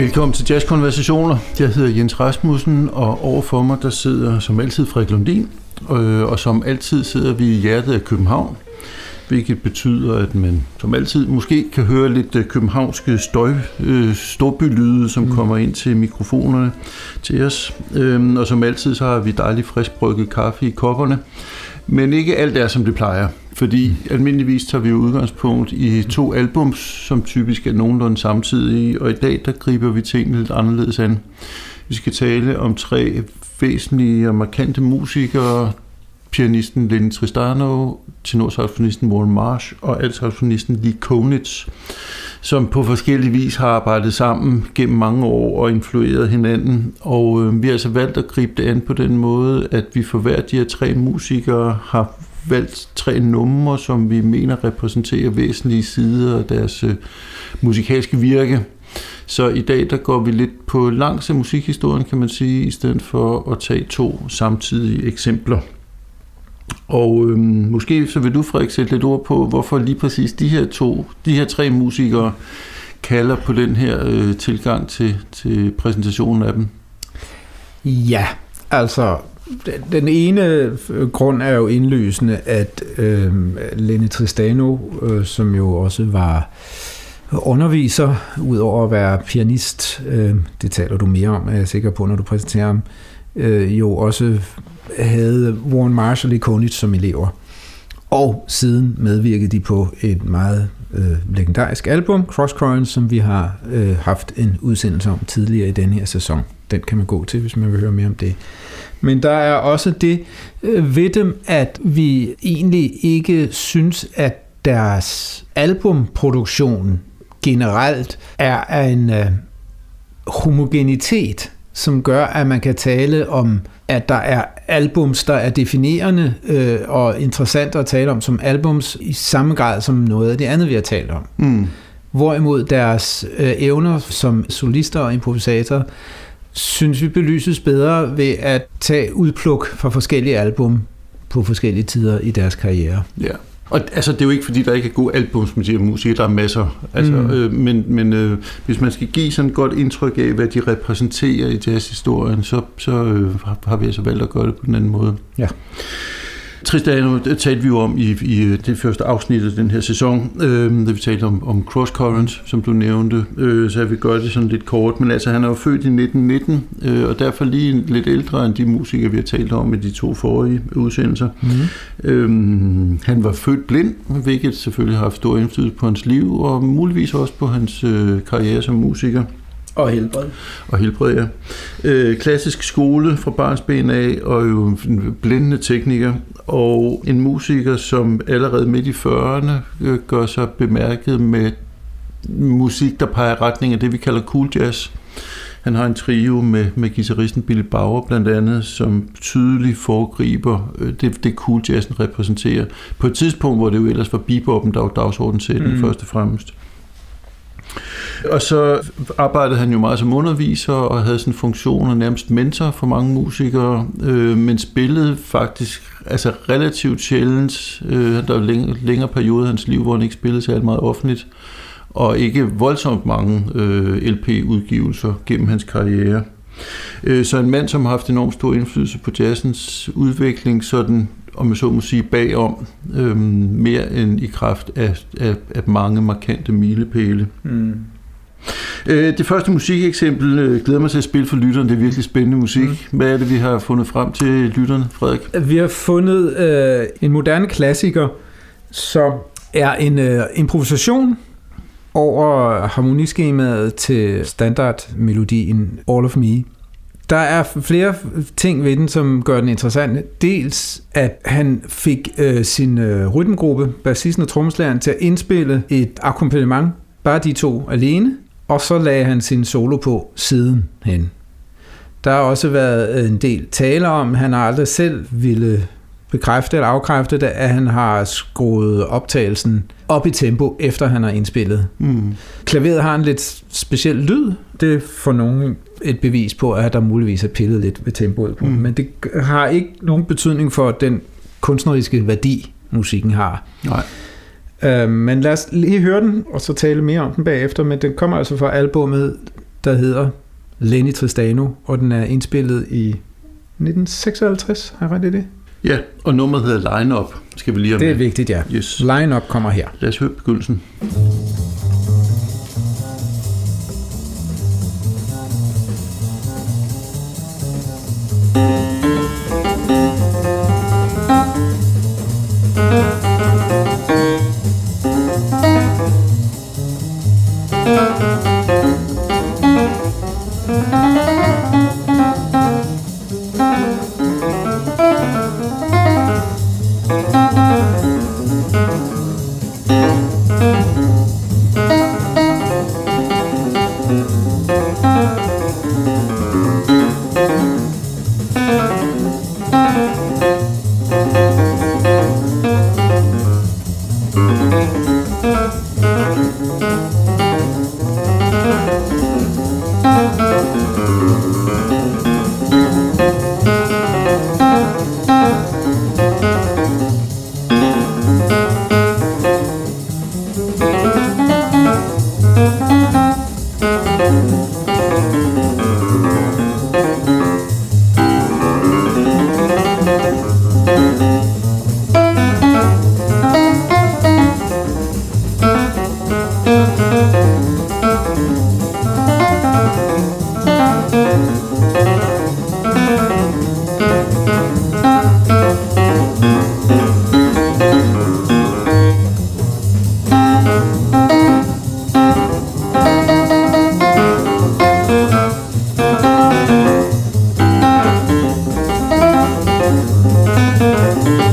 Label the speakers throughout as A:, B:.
A: Velkommen til Jazzkonversationer. Jeg hedder Jens Rasmussen, og overfor mig der sidder som altid Frederik Lundin, øh, og som altid sidder vi i hjertet af København, hvilket betyder, at man som altid måske kan høre lidt øh, københavnske støj, øh, storbylyde, som mm. kommer ind til mikrofonerne til os. Øhm, og som altid så har vi dejligt frisk brygget kaffe i kopperne. Men ikke alt er, som det plejer. Fordi almindeligvis tager vi udgangspunkt i to albums, som typisk er nogenlunde samtidige, og i dag der griber vi tingene lidt anderledes an. Vi skal tale om tre væsentlige og markante musikere, pianisten Lenny Tristano, tenorsaxofonisten Warren Marsh og altsaxofonisten Lee Konitz, som på forskellige vis har arbejdet sammen gennem mange år og influeret hinanden. Og øh, vi har altså valgt at gribe det an på den måde, at vi for hver de her tre musikere har valgt tre numre, som vi mener repræsenterer væsentlige sider af deres øh, musikalske virke. Så i dag der går vi lidt på langs af musikhistorien, kan man sige, i stedet for at tage to samtidige eksempler. Og øhm, måske så vil du, Frederik, sætte lidt ord på, hvorfor lige præcis de her to, de her tre musikere kalder på den her øh, tilgang til, til præsentationen af dem.
B: Ja, altså den ene øh, grund er jo indlysende, at øh, Lenny Tristano, øh, som jo også var underviser, udover at være pianist, øh, det taler du mere om, er jeg sikker på, når du præsenterer ham, øh, jo også havde Warren Marshall i Konitz som elever. Og siden medvirkede de på et meget øh, legendarisk album, Cross Currents, som vi har øh, haft en udsendelse om tidligere i denne her sæson. Den kan man gå til, hvis man vil høre mere om det. Men der er også det øh, ved dem, at vi egentlig ikke synes, at deres albumproduktion generelt er en øh, homogenitet, som gør, at man kan tale om, at der er albums, der er definerende øh, og interessante at tale om som albums i samme grad som noget af det andet, vi har talt om. Mm. Hvorimod deres øh, evner som solister og improvisatorer synes vi belyses bedre ved at tage udpluk fra forskellige album på forskellige tider i deres karriere.
A: Ja. Og altså, det er jo ikke, fordi der ikke er gode albums med de her musikere, der er masser. Altså, mm. øh, men men øh, hvis man skal give sådan et godt indtryk af, hvad de repræsenterer i jazzhistorien, så, så øh, har vi altså valgt at gøre det på den anden måde.
B: Ja.
A: Tristano talte vi jo om i, i det første afsnit af den her sæson, øh, da vi talte om, om Cross Currents, som du nævnte, øh, så jeg vil gøre det sådan lidt kort. Men altså, han er jo født i 1919, øh, og derfor lige lidt ældre end de musikere, vi har talt om i de to forrige udsendelser. Mm. Øh, han var født blind, hvilket selvfølgelig har haft stor indflydelse på hans liv, og muligvis også på hans øh, karriere som musiker.
B: Og helbred.
A: Og helbred, ja. Øh, klassisk skole fra barnsben af, og jo en blændende tekniker, og en musiker, som allerede midt i 40'erne øh, gør sig bemærket med musik, der peger retning af det, vi kalder cool jazz. Han har en trio med, med guitaristen Billy Bauer blandt andet, som tydeligt foregriber øh, det, det cool jazzen repræsenterer. På et tidspunkt, hvor det jo ellers var beboppen, der var dagsordensætten mm. først og fremmest. Og så arbejdede han jo meget som underviser og havde sådan en funktion og nærmest mentor for mange musikere, øh, men spillede faktisk altså relativt sjældent. Øh, der var længere, længere periode af hans liv, hvor han ikke spillede særlig meget offentligt, og ikke voldsomt mange øh, LP-udgivelser gennem hans karriere. Øh, så en mand, som har haft enormt stor indflydelse på jazzens udvikling, sådan om jeg så må sige, bagom, øh, mere end i kraft af, af, af mange markante milepæle. Mm. Øh, det første musikeksempel øh, glæder mig til at spille for lytterne. Det er virkelig spændende musik. Mm. Hvad er det, vi har fundet frem til lytterne, Frederik?
B: Vi har fundet øh, en moderne klassiker, som er en øh, improvisation over harmoniskemaet til standardmelodien All of Me. Der er flere ting ved den, som gør den interessant. Dels, at han fik øh, sin øh, rytmegruppe, bassisten og trommeslageren, til at indspille et akkompagnement, bare de to alene, og så lagde han sin solo på siden hen. Der har også været en del tale om, han har aldrig selv ville bekræfte eller afkræfte det, at han har skruet optagelsen op i tempo, efter han har indspillet. Mm. Klaveret har en lidt speciel lyd. Det for nogen et bevis på, at der muligvis er pillet lidt ved tempoet på. Mm. Men det har ikke nogen betydning for den kunstneriske værdi, musikken har.
A: Nej.
B: Øh, men lad os lige høre den, og så tale mere om den bagefter. Men den kommer altså fra albumet der hedder Lenny Tristano, og den er indspillet i 1956, har jeg ret i det?
A: Ja, og nummeret hedder Line Up, skal vi lige have
B: Det er
A: med.
B: vigtigt, ja.
A: Yes.
B: Line Up kommer her.
A: Lad os høre begyndelsen. Ja, jeg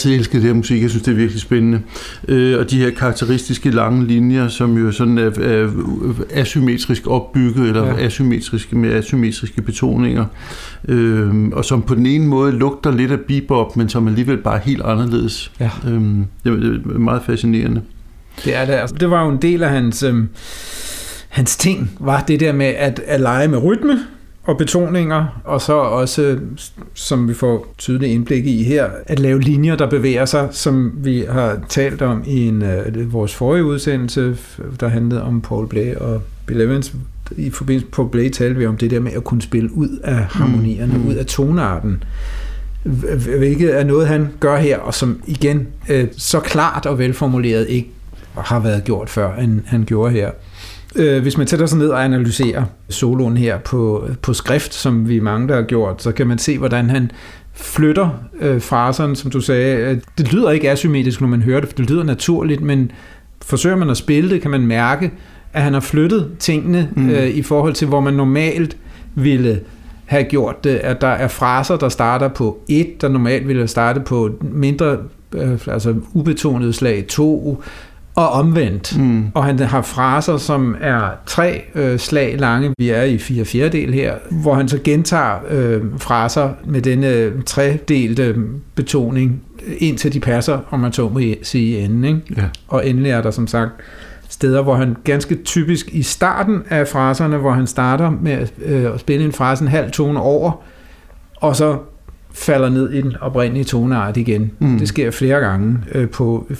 A: altid elsket det her musik. Jeg synes, det er virkelig spændende. Øh, og de her karakteristiske lange linjer, som jo sådan er, er asymmetrisk opbygget, eller
B: Ja.
A: asymmetriske med asymmetriske betoninger. Øh, og som på den ene måde lugter lidt af bebop, men som alligevel bare er helt anderledes.
B: Ja.
A: Øh, det er meget fascinerende.
B: Det er det. Altså, det var jo en del af hans, øhm, hans ting, var det der med at, at lege med rytme og betoninger, og så også, som vi får tydeligt indblik i her, at lave linjer, der bevæger sig, som vi har talt om i en, øh, vores forrige udsendelse, der handlede om Paul Blay og Bill Evans. I forbindelse med Paul Blay talte vi om det der med at kunne spille ud af harmonierne,
A: Mm.
B: ud af tonarten Hv- hvilket er noget, han gør her, og som igen øh, så klart og velformuleret ikke har været gjort før, end han gjorde her. Øh, hvis man sætter sig ned og analyserer soloen her på, på skrift, som vi mange, der har gjort, så kan man se, hvordan han flytter øh, fraserne, som du sagde. Øh, Det lyder ikke asymmetrisk, når man hører det, for det lyder naturligt, men forsøger man at spille det, kan man mærke, at han har flyttet tingene mm.
A: Mm.
B: øh, i forhold til, hvor man normalt ville have gjort det, at der er fraser, der starter på et, der normalt ville starte på mindre, øh, altså ubetonede slag to, og omvendt.
A: Mm.
B: Og han har fraser, som er tre øh, slag lange. Vi er i fire fjerdedel her, hvor han så gentager øh, fraser med denne tredelte betoning, indtil de passer, om man så må sige i enden. Ikke?
A: Ja.
B: Og endelig er der som sagt steder, hvor han ganske typisk i starten af fraserne, hvor han starter med at, øh, at spille en frase en halv tone over, og så falder ned i den oprindelige toneart igen. Mm. Det sker flere gange øh, på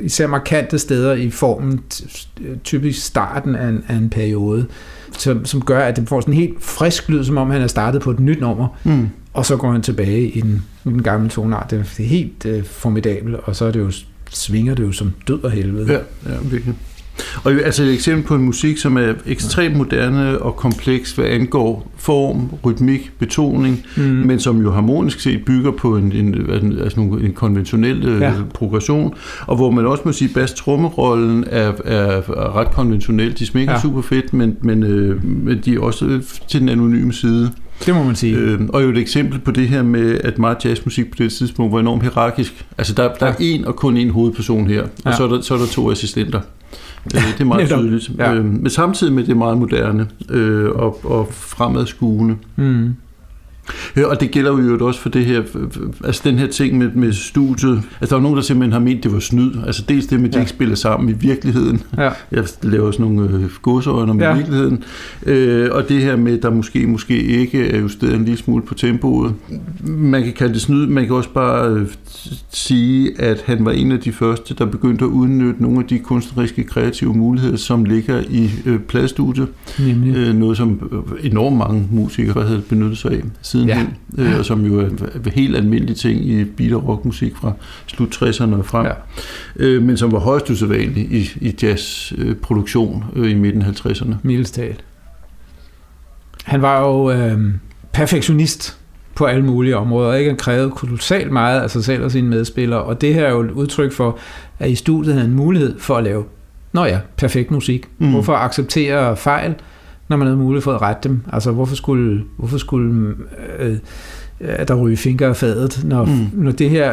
B: især markante steder i formen, typisk starten af en, af en periode, som, som gør, at det får sådan en helt frisk lyd, som om han er startet på et nyt nummer,
A: Mm.
B: og så går han tilbage i den, i den gamle toneart. Det er det er helt øh, formidabelt, og så er det jo, svinger det jo som død og helvede.
A: Ja, ja, virkelig. Og altså et eksempel på en musik, som er ekstremt moderne og kompleks, hvad angår form, rytmik, betoning,
B: Mm.
A: men som jo harmonisk set bygger på en, en, altså en konventionel
B: Ja.
A: ja. progression, og hvor man også må sige, at bass-trommerollen er, er, ret konventionel. De smækker
B: Ja.
A: ja. super fedt, men, men, øh, men de er også øh, til den anonyme side.
B: Det må man sige.
A: Øh, og jo et eksempel på det her med, at meget jazzmusik på det tidspunkt var enormt hierarkisk. Altså der, der er en og kun en hovedperson her, og
B: Ja.
A: så, er der, så er der to assistenter. Øh, det er meget tydeligt.
B: Ja.
A: Øh, men samtidig med det meget moderne øh, og, og fremadskuende.
B: Mm.
A: Ja, og det gælder jo også for det her, altså den her ting med, med studiet. Altså der er nogen, der simpelthen har ment, det var snyd. Altså dels det med, at de ja. ikke spiller sammen i virkeligheden. Ja. Jeg laver sådan nogle øh, gåseøjne om ja. i virkeligheden. Øh, og det her med, der måske måske ikke er justeret en lille smule på tempoet. Man kan kalde det snyd, man kan også bare øh, sige, at han var en af de første, der begyndte at udnytte nogle af de kunstneriske kreative muligheder, som ligger i øh, pladstudiet. Øh, noget, som øh, enormt mange musikere havde benyttet sig af sidenhen, ja. øh, og som jo er en helt almindelig ting i beat- og rockmusik fra slut 60'erne og frem, ja. øh, men som var højst usædvanlig i, i jazzproduktion øh, i midten af 50'erne.
B: Mildestalt. Han var jo øh, perfektionist på alle mulige områder, ikke? Han krævede kolossalt meget af sig selv og sine medspillere, og det her er jo et udtryk for, at i studiet havde en mulighed for at lave, nå ja, perfekt musik. Mm. Hvorfor acceptere fejl? Når man havde mulighed for at rette dem. Altså, hvorfor skulle, hvorfor skulle øh, der ryge fingre af fadet, når, mm. når det her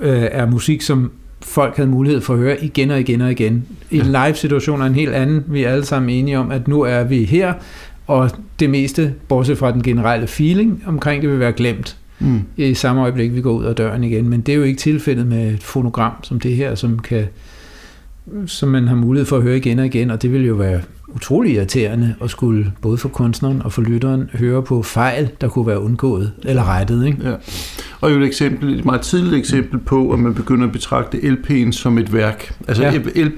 B: øh, er musik, som folk havde mulighed for at høre igen og igen og igen. I en live-situation er en helt anden. Vi er alle sammen enige om, at nu er vi her, og det meste, bortset fra den generelle feeling omkring det, vil være glemt mm. i samme øjeblik, vi går ud af døren igen. Men det er jo ikke tilfældet med et fonogram som det her, som kan som man har mulighed for at høre igen og igen, og det vil jo være utrolig irriterende at skulle både for kunstneren og for lytteren høre på fejl, der kunne være undgået eller rettet. Ikke? Ja.
A: Og jo et eksempel, et meget tidligt eksempel på, at man begynder at betragte LP'en som et værk. Altså ja.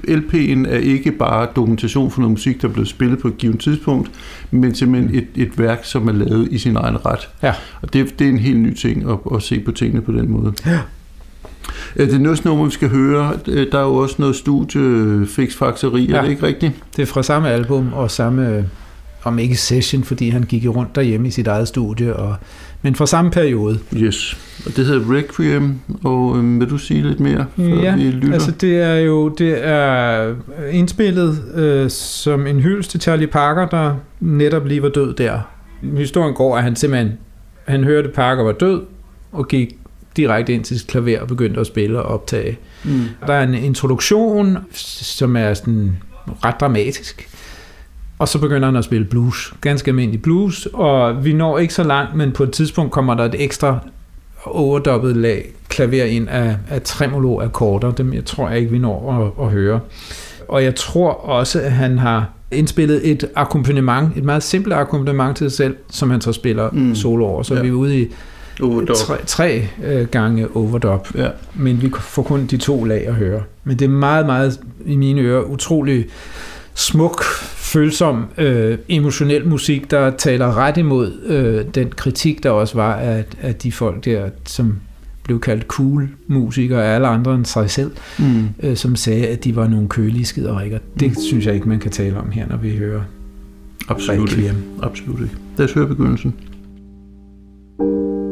A: LP'en er ikke bare dokumentation for noget musik, der er blevet spillet på et givet tidspunkt, men simpelthen et, et værk, som er lavet i sin egen ret. Ja. Og det, det er en helt ny ting at, at se på tingene på den måde. Ja. Det er noget nummer, vi skal høre. Der er jo også noget studie Fix Faxeri, ja. er det ikke rigtigt?
B: Det er fra samme album og samme, om ikke session, fordi han gik rundt derhjemme i sit eget studie, og, men fra samme periode.
A: Yes, og det hedder Requiem, og øhm, vil du sige lidt mere,
B: før ja, vi lytter? altså det er jo det er indspillet øh, som en hyldest til Charlie Parker, der netop lige var død der. Historien går, at han simpelthen han hørte, at Parker var død, og gik direkte ind til sit klaver og begyndte at spille og optage. Mm. Der er en introduktion, som er sådan ret dramatisk. Og så begynder han at spille blues. Ganske almindelig blues. Og vi når ikke så langt, men på et tidspunkt kommer der et ekstra overdobbet lag klaver ind af, af tremolo-akkorder. Dem jeg tror jeg ikke, vi når at, at høre. Og jeg tror også, at han har indspillet et akkompagnement, et meget simpelt akkompagnement til sig selv, som han så spiller mm. solo over. Så ja. vi er ude i Overdub. Tre, tre øh, gange overdub. Ja. Men vi får kun de to lag at høre. Men det er meget, meget i mine ører utrolig smuk, følsom, øh, emotionel musik, der taler ret imod øh, den kritik, der også var af, af de folk der, som blev kaldt cool musikere af alle andre end sig selv, mm. øh, som sagde, at de var nogle kølige skiderikker. Det mm. synes jeg ikke, man kan tale om her, når vi hører
A: Absolut ikke. Absolut ikke. Lad os høre begyndelsen. thank you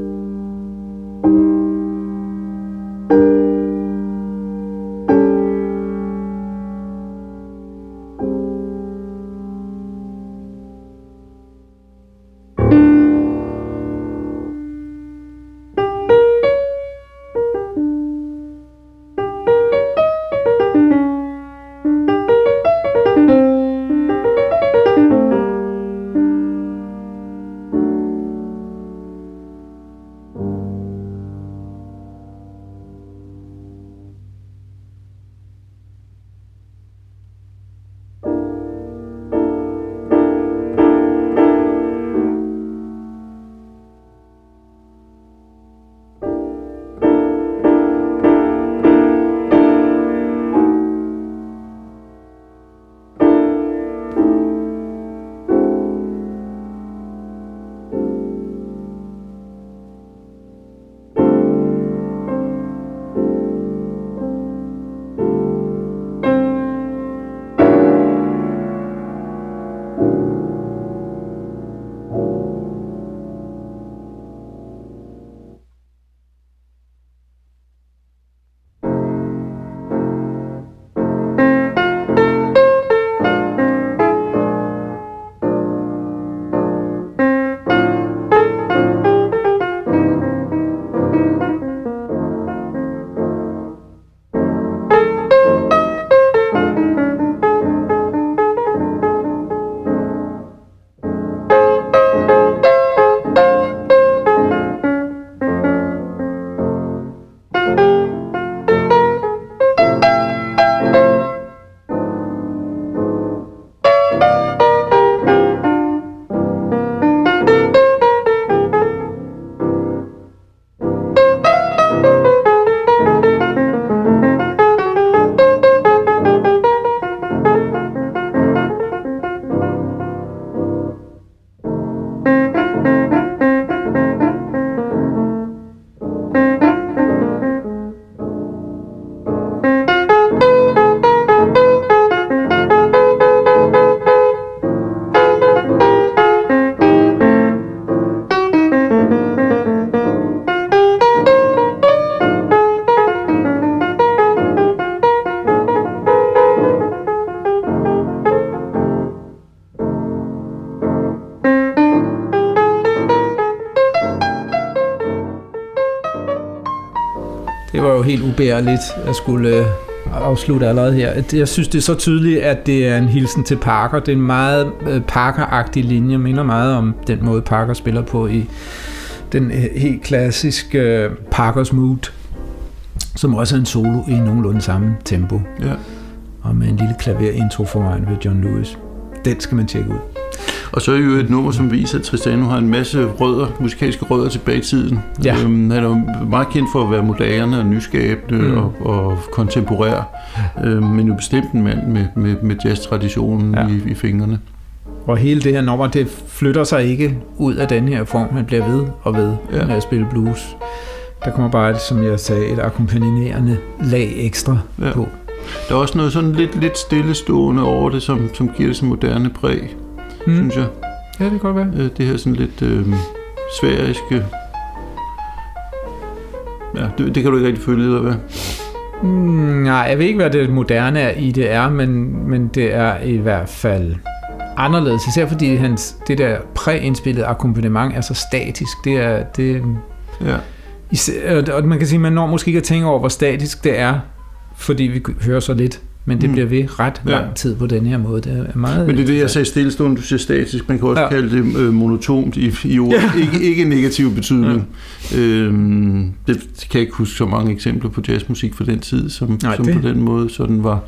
B: Helt ubærligt at skulle øh, afslutte allerede her. Jeg synes, det er så tydeligt, at det er en hilsen til Parker. Det er en meget øh, Parker-agtig linje. minder meget om den måde, Parker spiller på i den øh, helt klassiske Parkers Mood, som også er en solo i nogenlunde samme tempo.
A: Ja.
B: Og med en lille klaverintro for mig ved John Lewis. Den skal man tjekke ud.
A: Og så er jo et nummer, som viser, at Tristano har en masse rødder, musikalske rødder tilbage i tiden.
B: Ja.
A: Øhm, han er jo meget kendt for at være moderne og nyskabende
B: Mm.
A: og, og kontemporær, øhm, men jo bestemt en mand med, med, med jazz-traditionen
B: Ja.
A: i, i fingrene.
B: Og hele det her nummer, det flytter sig ikke ud af den her form. Han bliver ved og ved ja. Med at spille blues. Der kommer bare, som jeg sagde, et akkompagnerende lag ekstra. Ja. på.
A: Der er også noget sådan lidt, lidt stillestående over det, som, som giver det sådan moderne præg, mm. synes jeg.
B: Ja, det kan godt være.
A: Øh, det her sådan lidt øh, sværiske... Ja, det, det kan du ikke rigtig føle, eller hvad?
B: Mm, nej, jeg ved ikke, hvad det moderne er i det er, men, men det er i hvert fald anderledes. Især fordi hans, det der præindspillede akkompagnement er så statisk. Det er, det,
A: Ja.
B: især, og man kan sige, man når måske ikke at tænke over, hvor statisk det er, fordi vi hører så lidt. Men det
A: Mm.
B: bliver ved ret
A: Ja.
B: lang tid på den her måde. Det er meget
A: Men det er det, jeg sagde stillestående, du siger statisk. Man kan også
B: Ja.
A: kalde det øh, monotont i, i ord. Ja. Ikke, ikke negativ betydning. Ja. Øhm, det kan jeg ikke huske så mange eksempler på jazzmusik fra den tid, som,
B: Nej,
A: som
B: det-
A: på den måde sådan var,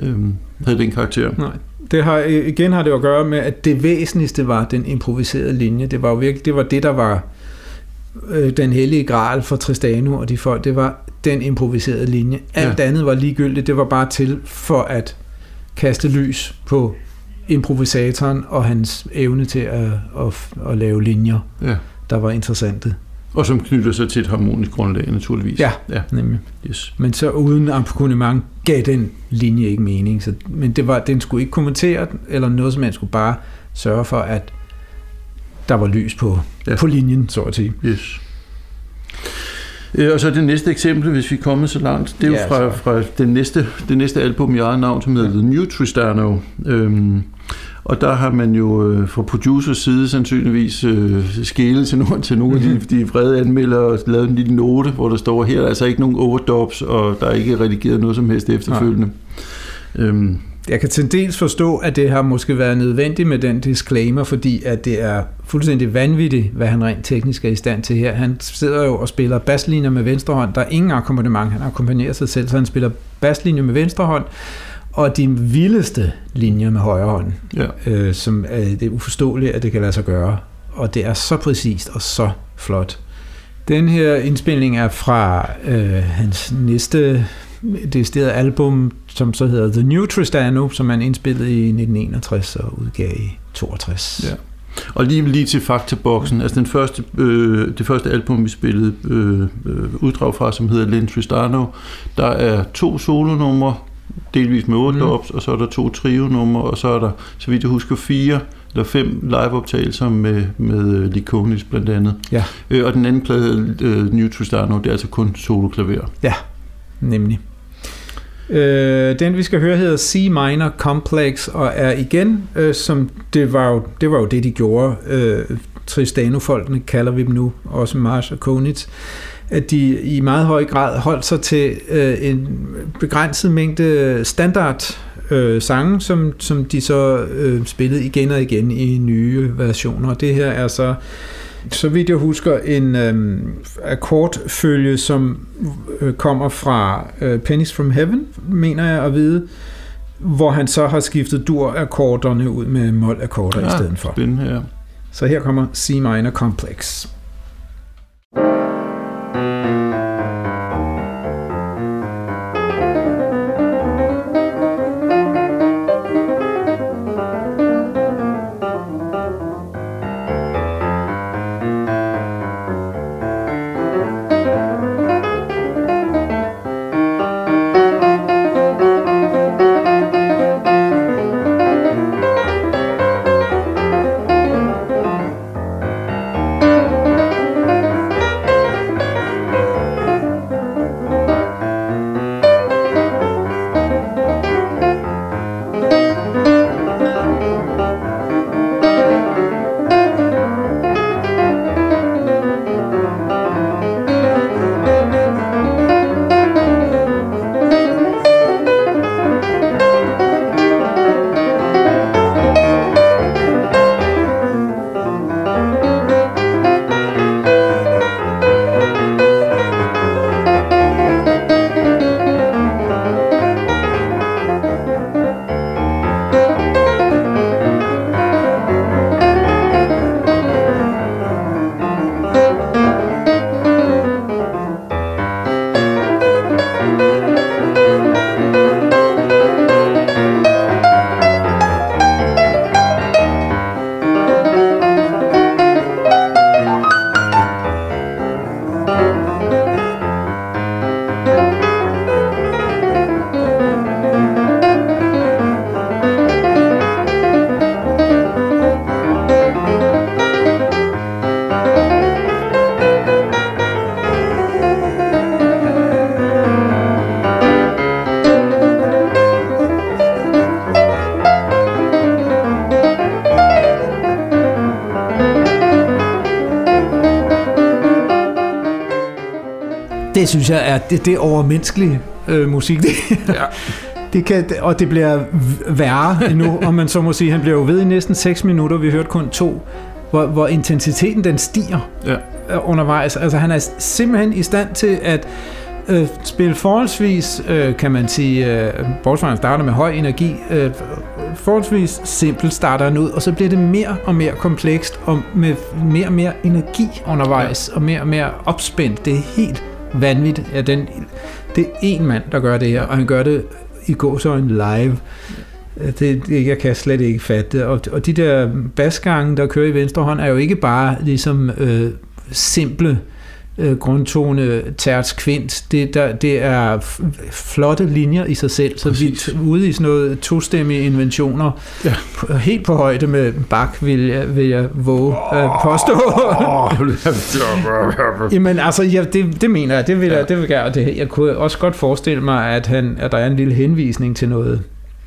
A: øhm, havde den karakter.
B: Nej. Det har, igen har det at gøre med, at det væsentligste var den improviserede linje. Det var jo virkelig, det var det, der var øh, den hellige gral for Tristano og de folk. Det var den improviserede linje. Alt ja. andet var ligegyldigt. Det var bare til for at kaste lys på improvisatoren og hans evne til at, at, at lave linjer,
A: Ja.
B: der var interessante.
A: Og som knytter sig til et harmonisk grundlag, naturligvis.
B: Ja.
A: ja.
B: Nemlig.
A: Yes.
B: Men så uden akkompagnement gav den linje ikke mening. Så, men det var, den skulle ikke kommentere eller noget som man skulle bare sørge for, at der var lys på. Ja. på linjen, så at sige.
A: Yes. Øh, Og så det næste eksempel, hvis vi er kommet så langt, det er jo fra, fra det, næste, det næste album i eget navn, som hedder The New Tristano. Øhm, og der har man jo øh, fra producers side sandsynligvis øh, skælet til nogle, til nogle af de, de vrede anmeldere og lavet en lille note, hvor der står, her er altså ikke nogen overdubs, og der er ikke redigeret noget som helst efterfølgende. Øhm,
B: Jeg kan til dels forstå, at det har måske været nødvendigt med den disclaimer, fordi at det er fuldstændig vanvittigt, hvad han rent teknisk er i stand til her. Han sidder jo og spiller baslinjer med venstre hånd. Der er ingen akkompagnement. Han akkompagnerer sig selv, så han spiller baslinjer med venstre hånd, og de vildeste linjer med højre hånd,
A: ja.
B: øh, som er det er uforståeligt, at det kan lade sig gøre. Og det er så præcist og så flot. Den her indspilning er fra øh, hans næste deciderede album, som så hedder The New Tristano, som han indspillede i 1961 og udgav i 62.
A: Ja. Og lige, lige til faktaboksen, altså den første, øh, det første album, vi spillede øh, øh, uddrag fra, som hedder Len Tristano, der er to solonumre, delvis med otte
B: Mm.
A: mm. og så er der to trio-numre, og så er der, så vidt jeg husker, fire eller fem liveoptagelser med, med øh, Likonis blandt andet.
B: Ja.
A: Øh, og den anden plade, øh, New Tristano, det er altså kun solo-klaver.
B: Nemlig. Øh, den vi skal høre hedder C minor complex og er igen øh, som det var jo det var jo det de gjorde øh, Tristano-folkene kalder vi dem nu også Mars og Konitz at de i meget høj grad holdt sig til øh, en begrænset mængde standard øh, sange, som, som de så øh, spillede igen og igen i nye versioner. Det her er så så vidt jeg husker, en øhm, akkordfølge, som øh, kommer fra øh, Pennies from Heaven, mener jeg at vide, hvor han så har skiftet dur-akkorderne ud med mol-akkorder ja. i stedet for.
A: Spændende, ja.
B: Så her kommer C minor complex. Det synes jeg er det, det er overmenneskelige øh, musik. Det, ja. det kan, og det bliver værre nu, om man så må sige. Han bliver jo ved i næsten 6 minutter. Vi hørte kun to. Hvor, hvor intensiteten den stiger ja. undervejs. Altså han er simpelthen i stand til at øh, spille forholdsvis, øh, kan man sige, øh, bortset starter med høj energi, øh, forholdsvis simpelt starter han ud, og så bliver det mere og mere komplekst, og med mere og mere energi undervejs, ja. og mere og mere opspændt. Det er helt vanvittigt. at den, det er en mand, der gør det her, og han gør det i en live. Det, det, jeg kan slet ikke fatte det. Og, og de der basgange, der kører i venstre hånd, er jo ikke bare ligesom øh, simple øh, grundtone, terts, kvint. Det, der, det er flotte linjer i sig selv, så Præcis. vi er ude i sådan noget tostemmige inventioner, ja. helt på højde med Bach, vil jeg, vil jeg våge oh, at påstå. Jamen altså, ja, det, det mener jeg, det vil jeg, det vil jeg, det, jeg kunne også godt forestille mig, at, han, at der er en lille henvisning til noget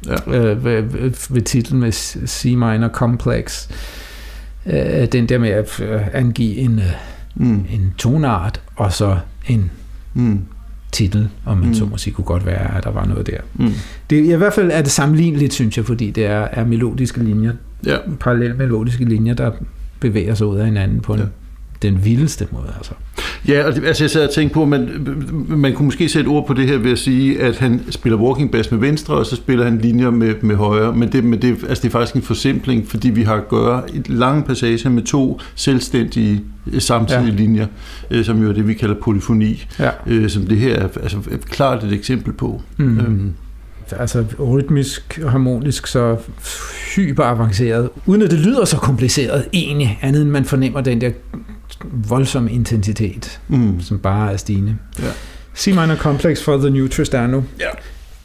B: ja. øh, ved, ved titlen med C minor complex. Øh, den der med at øh, angive en... Øh, mm. en tonart, og så en mm. titel, om man mm. så må sige, kunne godt være, at der var noget der. Mm. Det, I hvert fald er det sammenligneligt, synes jeg, fordi det er, er melodiske linjer, ja. parallelt melodiske linjer, der bevæger sig ud af hinanden på en, ja. Den vildeste måde. Altså.
A: Ja, og det, altså jeg sad og tænkte på, man, man kunne måske sætte ord på det her ved at sige, at han spiller walking bass med venstre, og så spiller han linjer med, med højre. Men, det, men det, altså det er faktisk en forsimpling, fordi vi har at gøre et lang passage med to selvstændige øh, samtidige ja. linjer, øh, som jo er det, vi kalder polyfoni, ja. øh, som det her er altså, klart et eksempel på. Mm. Øhm
B: altså rytmisk og harmonisk så hyper avanceret, uden at det lyder så kompliceret egentlig, andet end man fornemmer den der voldsom intensitet, mm. som bare er stigende. Ja. C minor complex for The New Tristano. Ja.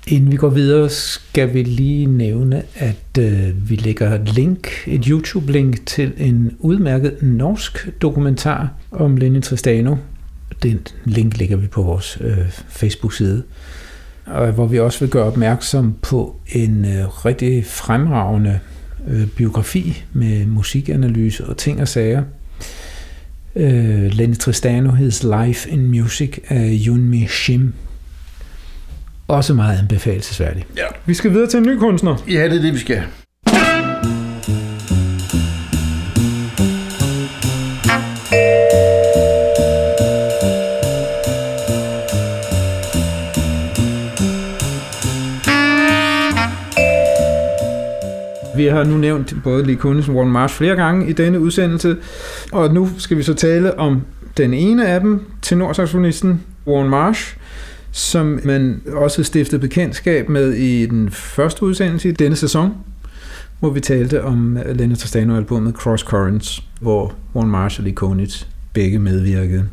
B: Inden vi går videre, skal vi lige nævne, at øh, vi lægger et link, et YouTube-link til en udmærket norsk dokumentar om Lenny Tristano. Den link lægger vi på vores øh, Facebook-side. Og hvor vi også vil gøre opmærksom på en øh, rigtig fremragende øh, biografi med musikanalyse og ting og sager, uh, Lenny Tristano, His Life in Music af Yunmi Shim. Også meget anbefalesværdig. Ja. Vi skal videre til en ny kunstner.
A: Ja, det er det, vi skal.
B: Vi har nu nævnt både Lee Kunis og Warren Marsh flere gange i denne udsendelse, og nu skal vi så tale om den ene af dem, tenorsaxofonisten Warren Marsh, som man også stiftede bekendtskab med i den første udsendelse i denne sæson, hvor vi talte om Leonard Tristano-albumet Cross Currents, hvor Warren Marsh og Lee Konitz begge medvirkede.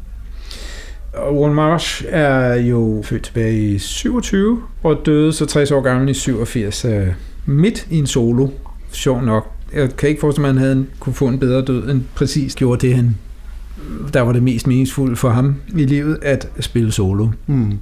B: Og Warren Marsh er jo født tilbage i 27 og døde så 60 år gammel i 87 øh, midt i en solo sjov nok. Jeg kan ikke forestille mig, at han havde, kunne få en bedre død, end præcis gjorde det, han, der var det mest meningsfulde for ham i livet, at spille solo. Mm.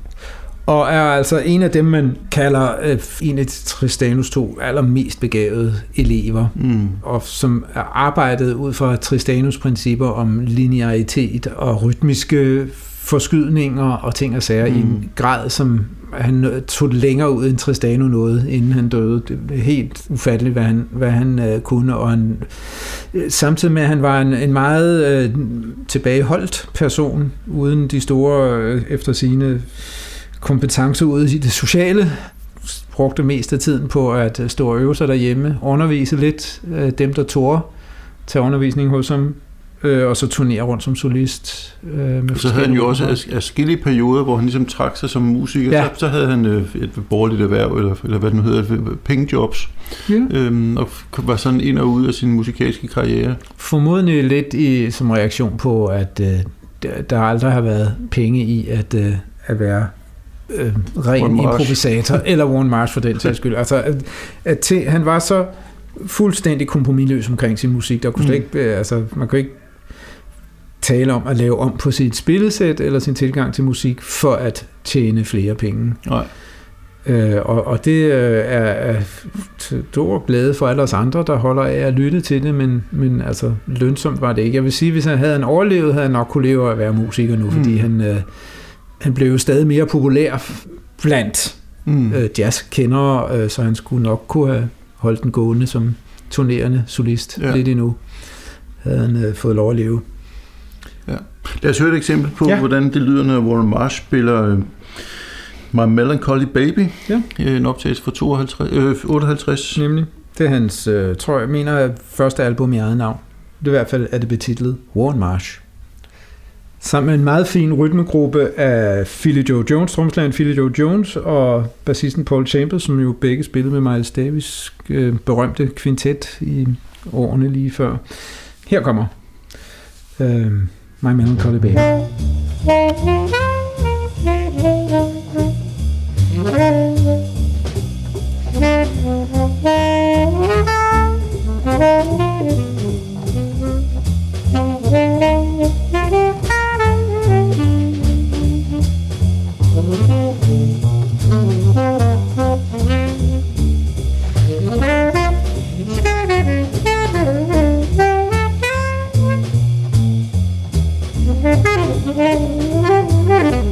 B: Og er altså en af dem, man kalder øh, en af Tristanus to allermest begavede elever, mm. og som er arbejdet ud fra Tristanus principper om linearitet og rytmiske forskydninger og ting og sager mm. i en grad, som han tog længere ud end Tristano noget, inden han døde. Det er helt ufatteligt, hvad han, hvad han øh, kunne, og han, øh, samtidig med, at han var en, en meget øh, tilbageholdt person, uden de store, øh, efter sine kompetencer ude i det sociale, brugte mest af tiden på at øh, stå og øve sig derhjemme, undervise lidt øh, dem, der tog til undervisning hos ham, øh, og så turnere rundt som solist.
A: Øh, med så havde han jo også forskellige perioder, hvor han ligesom trak sig som musiker. Ja. Så, så havde han øh, et borgerligt erhverv, eller, eller hvad det nu hedder, pengejobs, ja. øhm, og var sådan ind og ud af sin musikalske karriere.
B: Formodentlig lidt i, som reaktion på, at øh, der aldrig har været penge i at, øh, at være øh, ren improvisator, eller Warren Marsh for den sags skyld. Altså, at, at til, han var så fuldstændig kompromilløs omkring sin musik. Der kunne slet mm. ikke, altså, man kunne ikke tale om at lave om på sit spillesæt eller sin tilgang til musik for at tjene flere penge. Nej. Øh, og, og det øh, er, er stor glæde for alle os andre, der holder af at lytte til det, men, men altså lønsomt var det ikke. Jeg vil sige, hvis han havde en overlevet, havde han nok kunne leve at være musiker nu, mm. fordi han, øh, han blev jo stadig mere populær blandt mm. øh, jazzkendere, øh, så han skulle nok kunne have holdt den gående som turnerende solist ja. lidt endnu. Havde han øh, fået lov at leve.
A: Ja. Lad os høre et eksempel på, ja. hvordan det lyder, når Warren Marsh spiller øh, My Melancholy Baby. Ja. En optagelse fra 52, øh, 58.
B: Nemlig. Det er hans, øh, tror jeg, mener første album i eget navn. Det er i hvert fald er det betitlet Warren Marsh. Sammen med en meget fin rytmegruppe af Philly Joe Jones, tromslageren Philly Joe Jones og bassisten Paul Chambers, som jo begge spillede med Miles Davis øh, berømte kvintet i årene lige før. Her kommer øh, My Melancholy Baby.
A: Musik,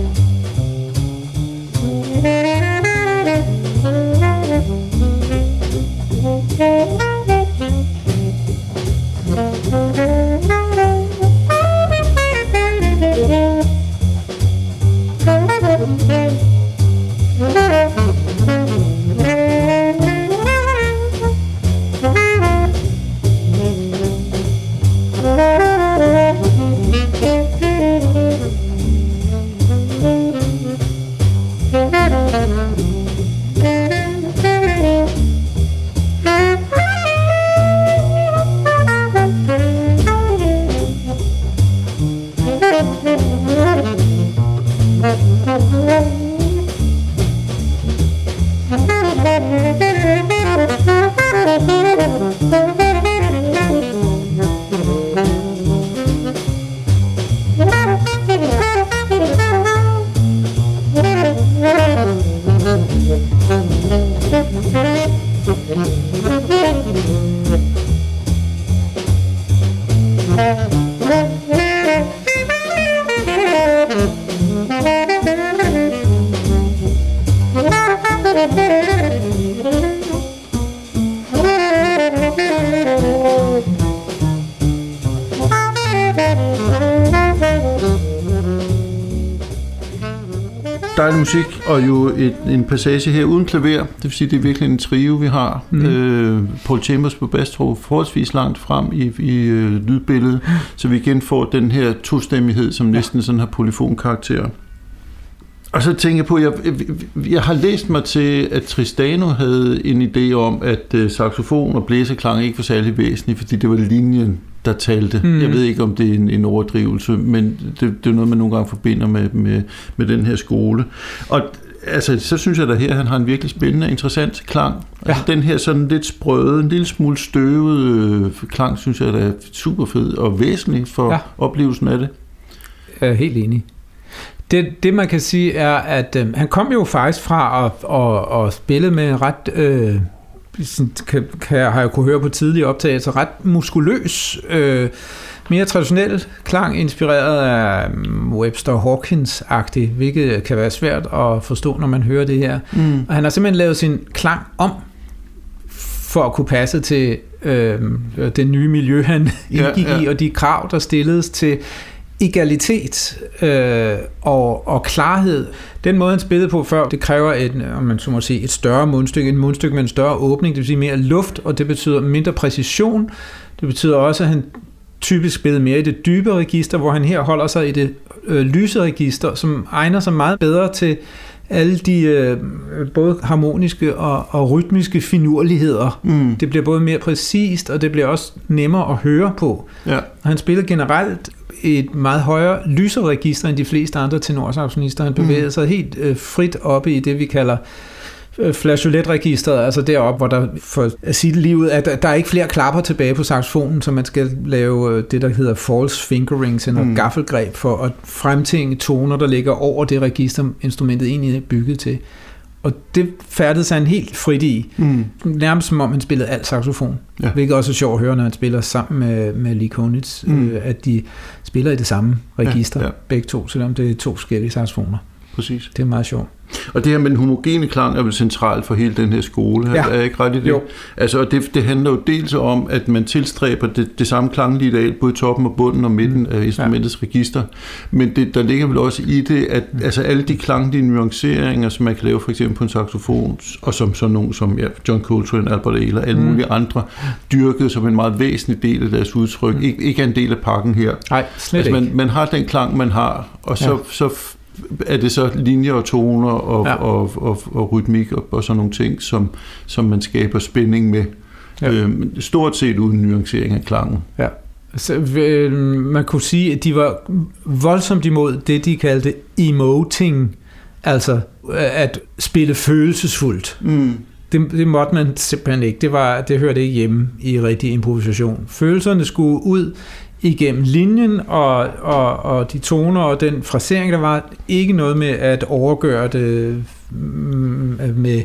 A: og jo et, en passage her uden klaver. Det vil sige, det er virkelig en trio, vi har. Mm. Øh, Paul Chambers på bass tror forholdsvis langt frem i, i øh, lydbilledet, så vi igen får den her tostemmighed, som næsten sådan har polyfonkarakter. Og så tænker jeg på, jeg, jeg, jeg har læst mig til, at Tristano havde en idé om, at øh, saxofon og blæserklang ikke var særlig væsentlige, fordi det var linjen, der talte. Mm. Jeg ved ikke, om det er en, en overdrivelse, men det, det er noget, man nogle gange forbinder med, med, med den her skole. Og altså, så synes jeg da her, han har en virkelig spændende, interessant klang. Ja. Altså, den her sådan lidt sprøde, en lille smule støvet øh, klang, synes jeg, der er super fed og væsentlig for ja. oplevelsen af det.
B: Jeg er helt enig. Det, det man kan sige er, at øh, han kom jo faktisk fra at, at, at spille med ret... Øh, kan, kan, har jeg kunne høre på tidlige optagelser, ret muskuløs, øh, mere traditionel klang, inspireret af mm, Webster Hawkins-agtig, hvilket kan være svært at forstå, når man hører det her. Mm. Og han har simpelthen lavet sin klang om, for at kunne passe til øh, det nye miljø, han indgik ja, ja. i, og de krav, der stilledes til egalitet øh, og, og klarhed. Den måde, han spillede på før, det kræver et, om man så må sige, et større mundstykke, en mundstykke med en større åbning, det vil sige mere luft, og det betyder mindre præcision. Det betyder også, at han typisk spillede mere i det dybe register, hvor han her holder sig i det øh, lyse register, som egner sig meget bedre til alle de øh, både harmoniske og, og rytmiske finurligheder. Mm. Det bliver både mere præcist, og det bliver også nemmere at høre på. Ja. Og han spiller generelt et meget højere lyseregister end de fleste andre tenorsaxofonister. Han bevæger mm. sig helt øh, frit oppe i det, vi kalder øh, flageoletregisteret, altså deroppe, hvor der for at sige ud, at der er ikke flere klapper tilbage på saxofonen, så man skal lave øh, det, der hedder false fingerings, eller mm. gaffelgreb, for at fremtænke toner, der ligger over det register, instrumentet egentlig er bygget til. Og det færdede han helt frit i. Mm. Nærmest som om han spillede alt saxofon. Ja. Hvilket også er sjovt at høre, når han spiller sammen med, med Lee Konitz, mm. øh, at de spiller i det samme register, ja, ja. begge to, selvom det er to forskellige saxofoner.
A: Præcis.
B: Det er meget sjovt.
A: Og det her med den homogene klang er vel centralt for hele den her skole,
B: Ja.
A: er jeg ikke ret i det?
B: Jo.
A: Altså, og det, det handler jo dels om, at man tilstræber det, det samme klanglige ideal, både i toppen og bunden og midten af instrumentets ja. register, men det, der ligger vel også i det, at
B: Mm.
A: altså, alle de klanglige nuanceringer, som man kan lave for eksempel på en saxofon, og som sådan nogen som ja, John Coltrane, Albert Ehler, alle
B: Mm.
A: mulige andre, dyrkede som en meget væsentlig del af deres udtryk,
B: Mm.
A: ikke, ikke er en del af pakken her.
B: Nej, slet
A: Altså,
B: ikke.
A: man, man har den klang, man har, og så,
B: Ja.
A: så er det så linjer og toner og,
B: Ja.
A: ja. og, og, og rytmik og, og sådan nogle ting, som, som man skaber spænding med.
B: Ja.
A: Ja. Øhm, stort set uden nuancering af klangen.
B: Så, øh, man kunne sige, at de var voldsomt imod det, de kaldte emoting, altså øh, at spille følelsesfuldt.
A: Mm.
B: Det, det måtte man simpelthen ikke. Det, var, det hørte ikke hjemme i rigtig improvisation. Følelserne skulle ud igennem linjen, og, og, og de toner og den frasering, der var, ikke noget med at overgøre det mm, med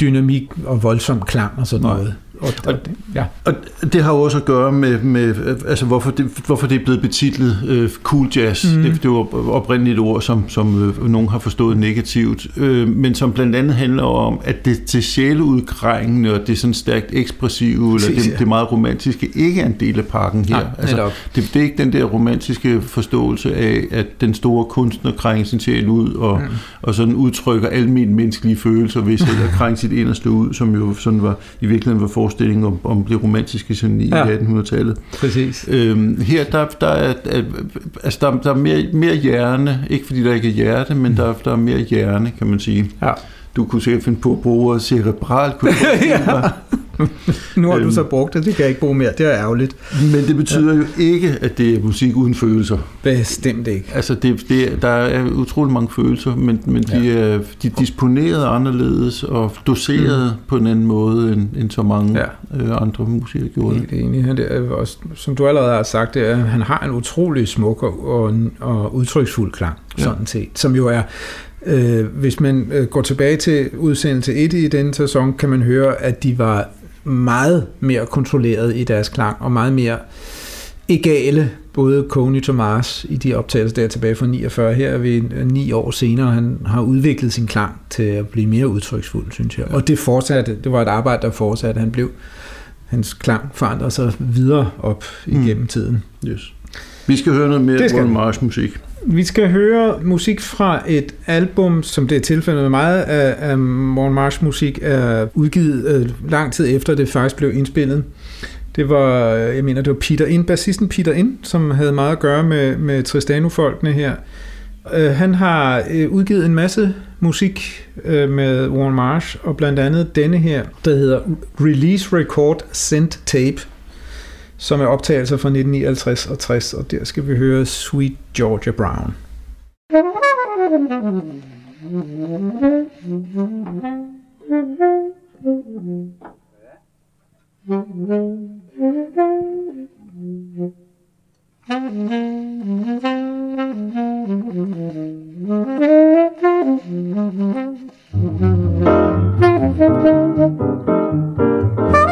B: dynamik og voldsom klang og sådan
A: Nej.
B: noget. Og, og, ja.
A: Og det har jo også at gøre med, med altså hvorfor, det, hvorfor det er blevet betitlet øh, cool jazz. Mm. Det, det var oprindeligt et ord, som, som øh, nogen har forstået negativt, øh, men som blandt andet handler om, at det til sjæleudgrængende og det sådan stærkt ekspressive, eller
B: Præcis,
A: det,
B: ja.
A: det meget romantiske, ikke er en del af pakken her.
B: Nej, netop.
A: det, det er ikke den der romantiske forståelse af, at den store kunstner krænger sin sjæl ud og,
B: Mm.
A: og sådan udtrykker almindelige menneskelige følelser ved selv at krænge sit inderste ud, som jo sådan var, i virkeligheden var forestillingen om, om det romantiske geni
B: Ja.
A: ja. i 1800-tallet.
B: Præcis.
A: Øhm, her der, der, er, altså der, der er mere, mere hjerne, ikke fordi der ikke er hjerte, men der, der er mere hjerne, kan man sige.
B: Ja.
A: Du kunne sikkert finde på at bruge cerebral. Forestille dig?
B: Nu har du
A: Øhm.
B: så brugt det, det kan jeg ikke bruge mere. Det er ærgerligt.
A: Men det betyder jo ikke, at det er musik uden følelser.
B: Bestemt ikke.
A: Altså, det, det, der er utrolig mange følelser, men, men de,
B: Ja.
A: er, de er disponeret anderledes og doseret mm. på en anden måde, end, end så mange
B: Ja.
A: ja. øh, andre musikere gjorde.
B: Helt enig. Han er også, som du allerede har sagt, det er, at han har en utrolig smuk og, og, og udtryksfuld klang,
A: Ja.
B: sådan set, som jo er Øh, hvis man øh, går tilbage til udsendelse 1 i denne sæson, kan man høre, at de var meget mere kontrolleret i deres klang, og meget mere egale, både Coney Thomas i de optagelser der tilbage fra 49. Her er vi ni år senere, han har udviklet sin klang til at blive mere udtryksfuld, synes jeg. Og det fortsatte, det var et arbejde, der fortsatte. Han blev, hans klang forandrede sig videre op igennem mm. tiden.
A: Yes. Vi skal høre noget mere
B: vi.
A: Mars musik.
B: Vi skal høre musik fra et album, som det er tilfældet med meget af, af Morgen Mars musik, er udgivet øh, lang tid efter det faktisk blev indspillet. Det var, øh, jeg mener, det var Peter Ind, bassisten Peter Ind, som havde meget at gøre med, med Tristano-folkene her. Øh, han har øh, udgivet en masse musik øh, med Warren Marsh, og blandt andet denne her, der hedder Release Record Sent Tape, som er optagelser fra 1959 og 60, og der skal vi høre Sweet Georgia Brown. Thank you.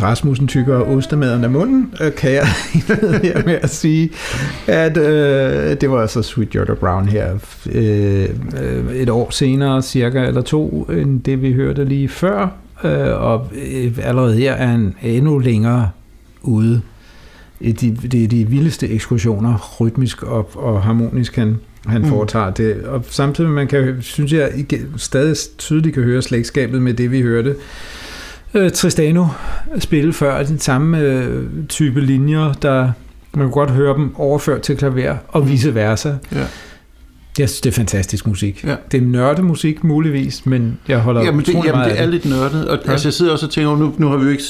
B: Jens Rasmussen tykker ostemaden af munden, øh, kan jeg her med at sige, at øh, det var altså Sweet Georgia Brown her øh, øh, et år senere, cirka eller to, end det vi hørte lige før, øh, og øh, allerede her er han endnu længere ude. Det er de, de vildeste ekskursioner, rytmisk og, og harmonisk, han, han mm. foretager det. Og samtidig man kan, synes jeg stadig tydeligt kan høre slægtskabet med det, vi hørte øh, Tristano spille før. Den samme øh, type linjer, der man kan godt høre dem overført til klaver, og vice versa. Ja. Jeg synes, det er fantastisk musik. Ja. Det er nørdet musik, muligvis, men jeg holder
A: jamen, det, jamen, det er lidt nørdet. Og, ja. altså, jeg sidder også og tænker, nu, nu har vi jo ikke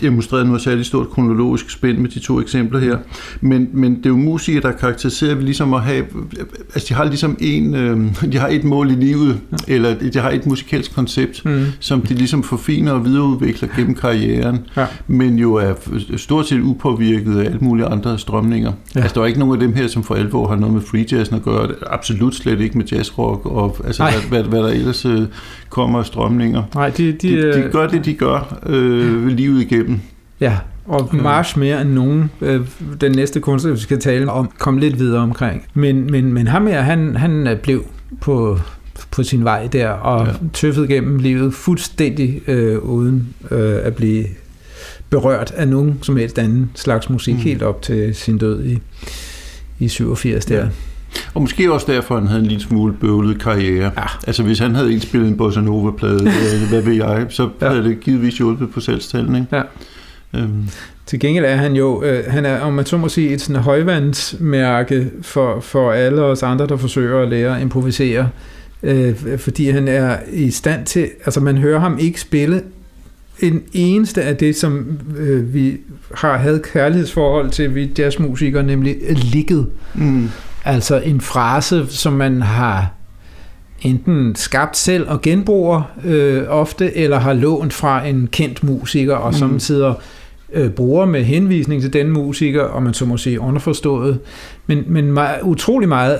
A: demonstreret noget særligt stort kronologisk spænd med de to eksempler her, men, men det er jo musikere, der karakteriserer vi ligesom at have, altså de har ligesom en, øh, de har et mål i livet, ja. eller de har et musikalsk koncept, mm. som de ligesom forfiner og videreudvikler gennem karrieren, ja. men jo er stort set upåvirket af alle mulige andre strømninger. Ja. Altså, der er ikke nogen af dem her, som for alvor har noget med free jazz at gøre absolut slet ikke med jazzrock, og altså, hvad, hvad, hvad der ellers øh, kommer af strømninger.
B: Nej, de, de,
A: de, de gør det, de gør øh, livet igennem.
B: Ja, og Marsh mere end nogen, øh, den næste kunstner, vi skal tale om, kom lidt videre omkring. Men, men, men ham her, han, han blev på, på sin vej der, og ja. tøffede gennem livet fuldstændig øh, uden øh, at blive berørt af nogen som helst anden slags musik, mm. helt op til sin død i, i 87 der. Ja.
A: Og måske også derfor, han havde en lille smule bøvlet karriere. Ja. Altså hvis han havde indspillet en Bossa Nova-plade, øh, hvad ved jeg, så ja. havde det givetvis hjulpet på salgstallene. Ikke? Ja.
B: Øhm. Til gengæld er han jo, øh, han er, om man så må sige, et sådan højvandsmærke for, for alle os andre, der forsøger at lære at improvisere. Øh, fordi han er i stand til, altså man hører ham ikke spille en eneste af det, som øh, vi har havde kærlighedsforhold til, vi jazzmusikere, nemlig ligget. Mm. Altså en frase, som man har enten skabt selv og genbruger øh, ofte, eller har lånt fra en kendt musiker, og som mm. sidder øh, bruger med henvisning til den musiker, og man så må sige underforstået. Men, men meget, utrolig meget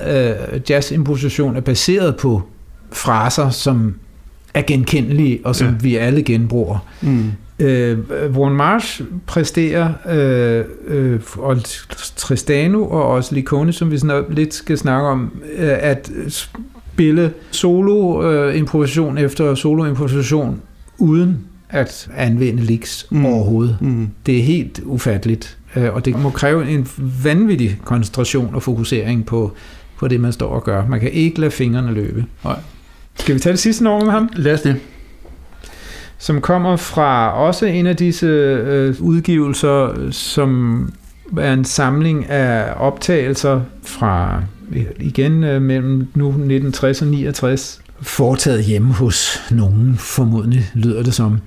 B: øh, jazzimposition er baseret på fraser, som er genkendelige, og som ja. vi alle genbruger. Mm. Øh, Warren Marsh præsterer, øh, øh, og Tristano og også Licone, som vi sådan lidt skal snakke om, øh, at spille solo-improvisation øh, efter solo-improvisation uden at anvende licks mm. overhovedet. Mm. Det er helt ufatteligt, øh, og det må kræve en vanvittig koncentration og fokusering på, på det, man står og gør. Man kan ikke lade fingrene løbe. Nej. Skal vi tage det sidste nummer med ham?
A: Lad os det
B: som kommer fra også en af disse øh, udgivelser, som er en samling af optagelser fra igen øh, mellem nu 1960 og 69, foretaget hjemme hos nogen, formodentlig lyder det som.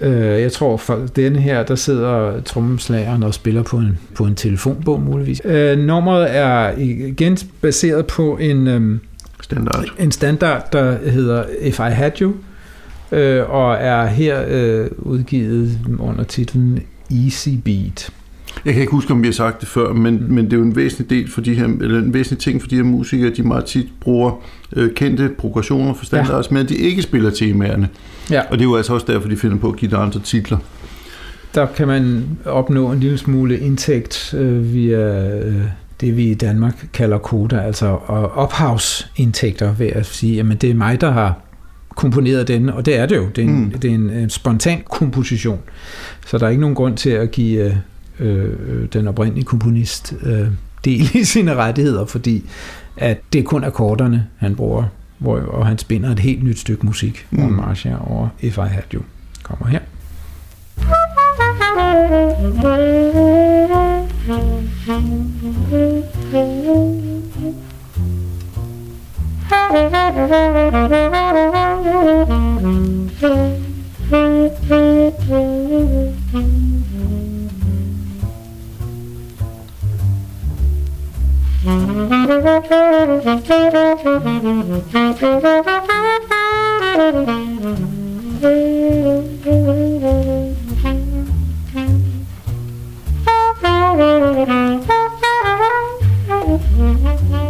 B: Øh, jeg tror for denne her, der sidder trommeslageren og spiller på en, på en telefonbog muligvis. Øh, nummeret er igen baseret på en, øh,
A: standard.
B: en standard, der hedder If I Had You, øh, og er her øh, udgivet under titlen Easy Beat.
A: Jeg kan ikke huske, om vi har sagt det før, men, men det er jo en væsentlig del for de her, eller en væsentlig ting for de her musikere, de meget tit bruger øh, kendte progressioner for standards, ja. men de ikke spiller temaerne. Ja. Og det er jo altså også derfor, de finder på at give andre titler.
B: Der kan man opnå en lille smule indtægt øh, via øh, det, vi i Danmark kalder koda, altså ophavsindtægter ved at sige, at det er mig, der har komponeret den, og det er det jo. Det er en, mm. det er en, en spontan komposition. Så der er ikke nogen grund til at give øh, øh, den oprindelige komponist øh, del i sine rettigheder, fordi at det er kun akkorderne, han bruger, hvor, og han spinder et helt nyt stykke musik, mm. Ron Marcia over If I Had You. Kommer her. Mm-hmm.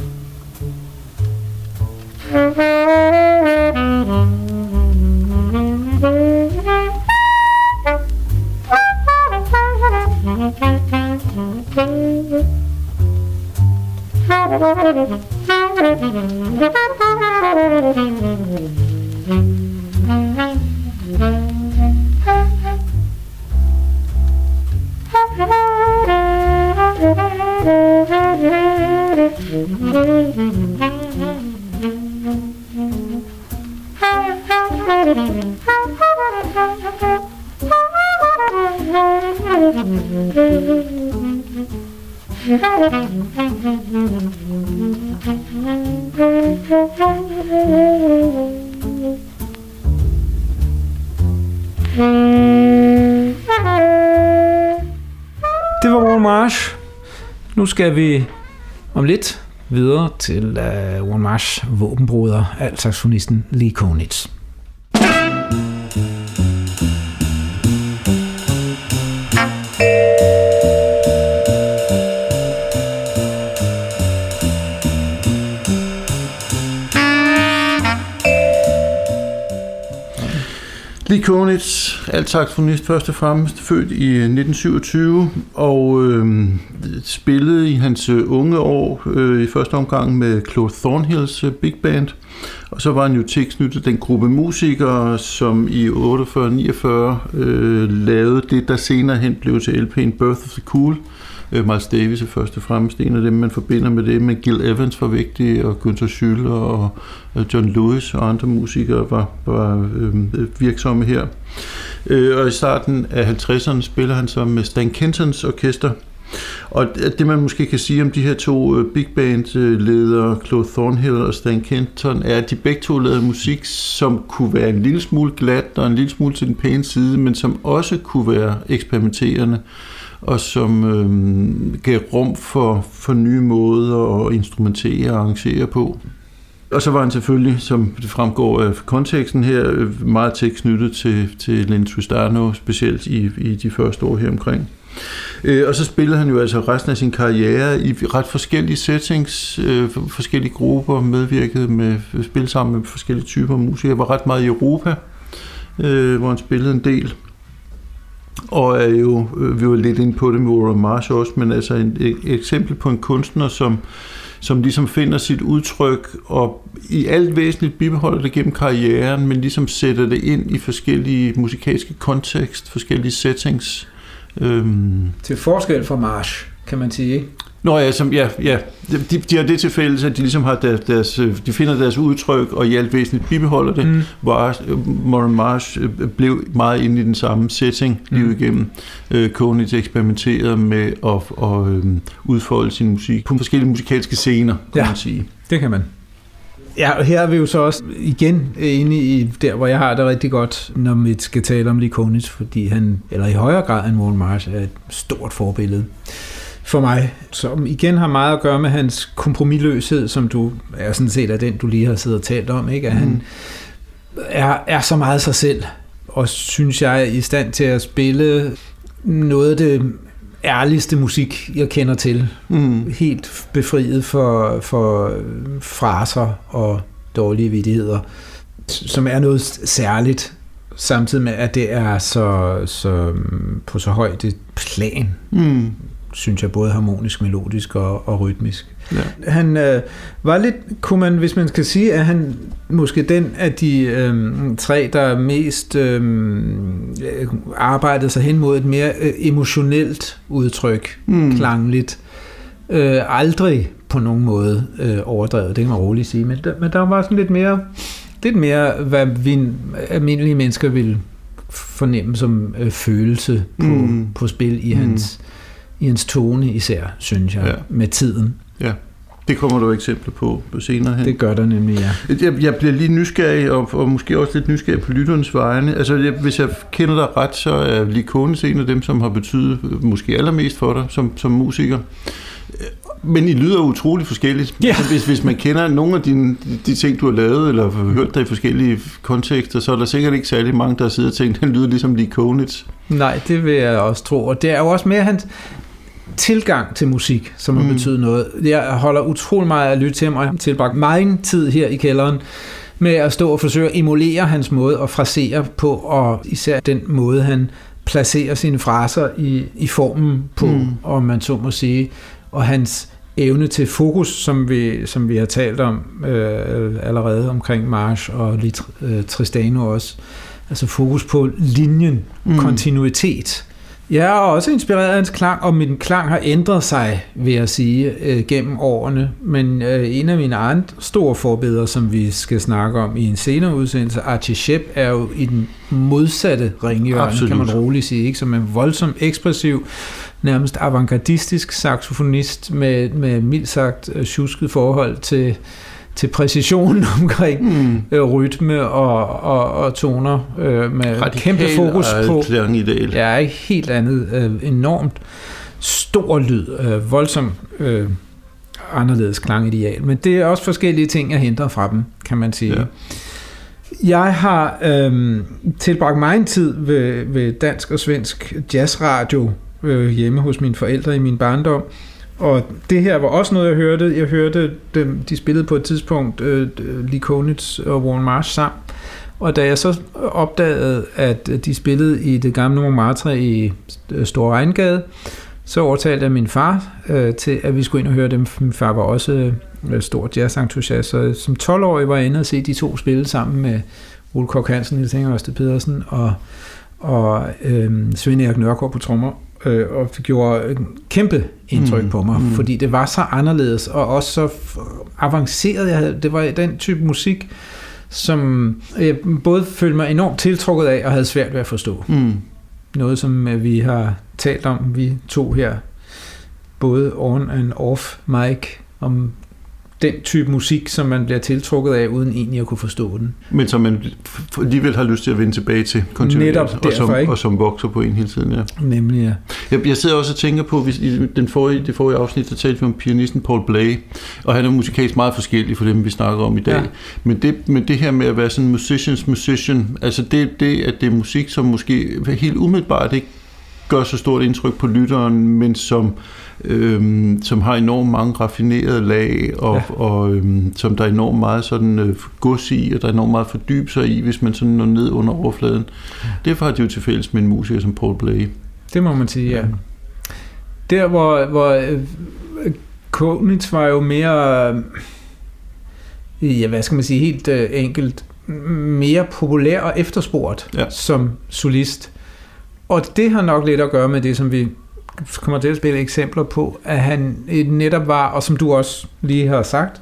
B: Mm-hmm. Det var Warren Marsh. Nu skal vi om lidt videre til uh, Warren Marsh våbenbruder, altsaxonisten Lee Konitz.
A: Lee Konitz, altsaxofonist først og fremmest, født i øh, 1927 og øh, spillede i hans øh, unge år øh, i første omgang med Claude Thornhills øh, big band. Og så var han jo tilknyttet den gruppe musikere, som i 48-49 øh, lavede det, der senere hen blev til LP'en Birth of the Cool. Øh, Miles Davis er først og fremmest en af dem, man forbinder med det, men Gil Evans var vigtig, og Günther Schüller og John Lewis og andre musikere var, var øh, virksomme her. Øh, og i starten af 50'erne spiller han så med Stan Kentons orkester, og det man måske kan sige om de her to øh, big band ledere, Claude Thornhill og Stan Kenton, er, at de begge to lavede musik, som kunne være en lille smule glat og en lille smule til den pæne side, men som også kunne være eksperimenterende og som øh, gav rum for, for nye måder at instrumentere og arrangere på. Og så var han selvfølgelig, som det fremgår af konteksten her, meget tæt knyttet til, til Lenny Tristano, specielt i, i de første år her omkring. Øh, og så spillede han jo altså resten af sin karriere i ret forskellige settings, øh, forskellige grupper, medvirkede med, spil sammen med forskellige typer musikere. Jeg var ret meget i Europa, øh, hvor han spillede en del og er jo, øh, vi var lidt inde på det med Warren Marsh også, men altså en, et eksempel på en kunstner, som, som ligesom finder sit udtryk og i alt væsentligt bibeholder det gennem karrieren, men ligesom sætter det ind i forskellige musikalske kontekst, forskellige settings.
B: Øhm. Til forskel fra Marsh, kan man sige, ikke?
A: Nå ja, som, ja, ja. De, de har det til fælles, at de ligesom har deres, deres, de finder deres udtryk, og i alt væsentligt bibeholder det, mm. hvor Moran Marsh øh, blev meget inde i den samme setting mm. livet igennem. Uh, Konitz eksperimenterede med at, at um, udfolde sin musik på forskellige musikalske scener, kan ja, man sige.
B: det kan man. Ja, og her er vi jo så også igen inde i der, hvor jeg har det rigtig godt, når vi skal tale om Lee Konitz, fordi han, eller i højere grad end Warren Marsh, er et stort forbillede for mig, som igen har meget at gøre med hans kompromilløshed, som du er sådan set af den, du lige har siddet og talt om, ikke? at mm. han er, er så meget sig selv, og synes jeg er i stand til at spille noget af det ærligste musik, jeg kender til. Mm. Helt befriet for, for fraser og dårlige vidigheder, som er noget særligt, samtidig med, at det er så, så på så højt et plan. Mm synes jeg, både harmonisk, melodisk og, og rytmisk. Ja. Han øh, var lidt, kunne man, hvis man skal sige, at han måske den af de øh, tre, der mest øh, arbejdede sig hen mod et mere øh, emotionelt udtryk, mm. klangligt. Øh, aldrig på nogen måde øh, overdrevet, det kan man roligt sige, men der, men der var sådan lidt mere, lidt mere, hvad vi almindelige mennesker vil fornemme som øh, følelse på, mm. på spil i mm. I hans tone især, synes jeg, ja. med tiden.
A: Ja. Det kommer du eksempler på senere hen.
B: Det gør der nemlig, ja.
A: Jeg, jeg bliver lige nysgerrig, og, og måske også lidt nysgerrig på lytterens vegne. Altså, jeg, hvis jeg kender dig ret, så er Likonis en af dem, som har betydet måske allermest for dig som, som musiker. Men I lyder utrolig forskelligt.
B: Ja.
A: Altså, hvis, hvis man kender nogle af dine, de ting, du har lavet, eller har hørt dig i forskellige kontekster, så er der sikkert ikke særlig mange, der sidder og tænker, den lyder ligesom Lee Konitz.
B: Nej, det vil jeg også tro. Og det er jo også mere hans tilgang til musik, som har
A: Mm.
B: betydet noget. Jeg holder utrolig meget af at lytte til ham, og jeg har tilbragt meget tid her i kælderen med at stå og forsøge at emulere hans måde at frasere på, og især den måde, han placerer sine fraser i, i formen på,
A: Mm.
B: om man så må sige, og hans evne til fokus, som vi, som vi har talt om øh, allerede omkring Marsh og lidt øh, Tristano også. Altså fokus på linjen,
A: mm.
B: kontinuitet. Jeg er også inspireret af hans klang, og min klang har ændret sig, vil jeg sige, øh, gennem årene. Men øh, en af mine andre store forbilleder, som vi skal snakke om i en senere udsendelse, Archie Shepp, er jo i den modsatte ringhjørne, kan man roligt sige, ikke? som en voldsomt ekspressiv, nærmest avantgardistisk saxofonist med, med mildt sagt øh, tjusket forhold til, til præcisionen omkring
A: Mm.
B: øh, rytme og, og, og toner øh, med kæmpe fokus på
A: Klangideal.
B: Ja, ikke helt andet. Øh, enormt stor lyd. Øh, voldsomt øh, anderledes klangideal. Men det er også forskellige ting, jeg henter fra dem, kan man sige.
A: Ja.
B: Jeg har øh, tilbragt meget tid ved, ved dansk og svensk jazzradio øh, hjemme hos mine forældre i min barndom. Og det her var også noget, jeg hørte. Jeg hørte dem, de spillede på et tidspunkt øh, Lee Konitz og Warren Marsh sammen. Og da jeg så opdagede, at de spillede i det gamle Montmartre i øh, Store Regngade, så overtalte jeg min far øh, til, at vi skulle ind og høre dem. Min far var også øh, stor jazzentusiast, så som 12-årig var jeg inde og se de to spille sammen med Ole Kok Hansen, Niels Inger Ørsted Pedersen og, og øh, Svend Erik Nørgaard på trommer. Øh, og det gjorde en kæmpe indtryk
A: Mm,
B: på mig,
A: mm.
B: fordi det var så anderledes, og også så avanceret. Jeg havde, det var den type musik, som jeg både følte mig enormt tiltrukket af, og havde svært ved at forstå.
A: Mm.
B: Noget, som øh, vi har talt om, vi to her, både on and off mic, om den type musik, som man bliver tiltrukket af, uden egentlig at kunne forstå den.
A: Men som man alligevel har lyst til at vende tilbage til kontinuerligt,
B: Netop
A: og, som,
B: derfor, ikke?
A: og som vokser på en hele tiden. Ja.
B: Nemlig, ja.
A: Jeg, jeg sidder også og tænker på, hvis i den forrige, det forrige afsnit, der talte vi om pianisten Paul Blay, og han er musikalsk meget forskellig fra dem, vi snakker om i dag. Ja.
B: Ja.
A: Men, det, men det her med at være sådan en musicians musician, altså det, det, at det er musik, som måske helt umiddelbart ikke gør så stort indtryk på lytteren, men som, øhm, som har enormt mange raffinerede lag, og, ja.
B: Ja.
A: og øhm, som der er enormt meget sådan øh, gods i, og der er enormt meget fordyb sig i, hvis man sådan når ned under overfladen. Derfor har det jo til fælles med en musiker som Paul Blay.
B: Det må man sige, ja.
A: Ja.
B: Der, hvor, hvor øh, Konitz var jo mere, øh, ja, hvad skal man sige, helt øh, enkelt, mere populær og efterspurgt
A: Ja.
B: som solist. Og det har nok lidt at gøre med det, som vi kommer til at spille eksempler på, at han netop var, og som du også lige har sagt,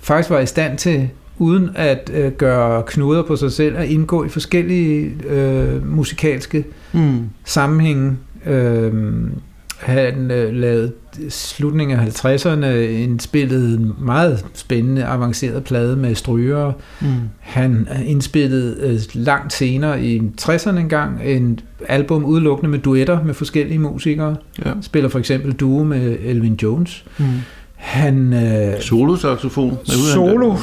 B: faktisk var i stand til, uden at øh, gøre knuder på sig selv, at indgå i forskellige øh, musikalske
A: Mm.
B: sammenhænge. Øhm, han øh, lavede slutningen af 50'erne indspillet en meget spændende, avanceret plade med stryger.
A: Mm.
B: Han indspillede øh, langt senere i 60'erne engang en album udelukkende med duetter med forskellige musikere.
A: Ja.
B: Spiller for eksempel duo med Elvin Jones.
A: Mm.
B: Han øh,
A: Solo-saxofon.
B: solo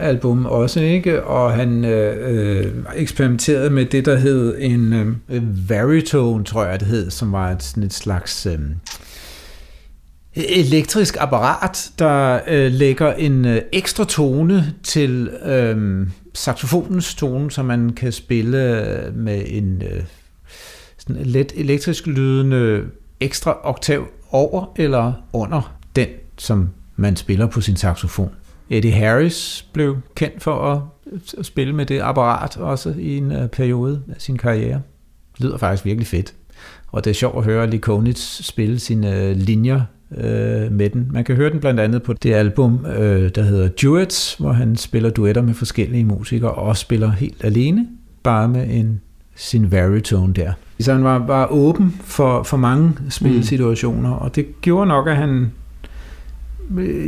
B: album også, ikke? Og han øh, øh, eksperimenterede med det, der hed en øh, baritone, tror jeg det hed, som var et, sådan et slags øh, elektrisk apparat, der øh, lægger en øh, ekstra tone til øh, saxofonens tone, så man kan spille øh, med en øh, sådan let elektrisk lydende ekstra oktav over eller under den, som man spiller på sin saxofon. Eddie Harris blev kendt for at, spille med det apparat også i en uh, periode af sin karriere. Det lyder faktisk virkelig fedt. Og det er sjovt at høre Lee Konitz spille sine uh, linjer uh, med den. Man kan høre den blandt andet på det album, der hedder Duets, hvor han spiller duetter med forskellige musikere og også spiller helt alene, bare med en sin baritone der. Så han var, var åben for, for mange spilsituationer, mm. og det gjorde nok, at han øh,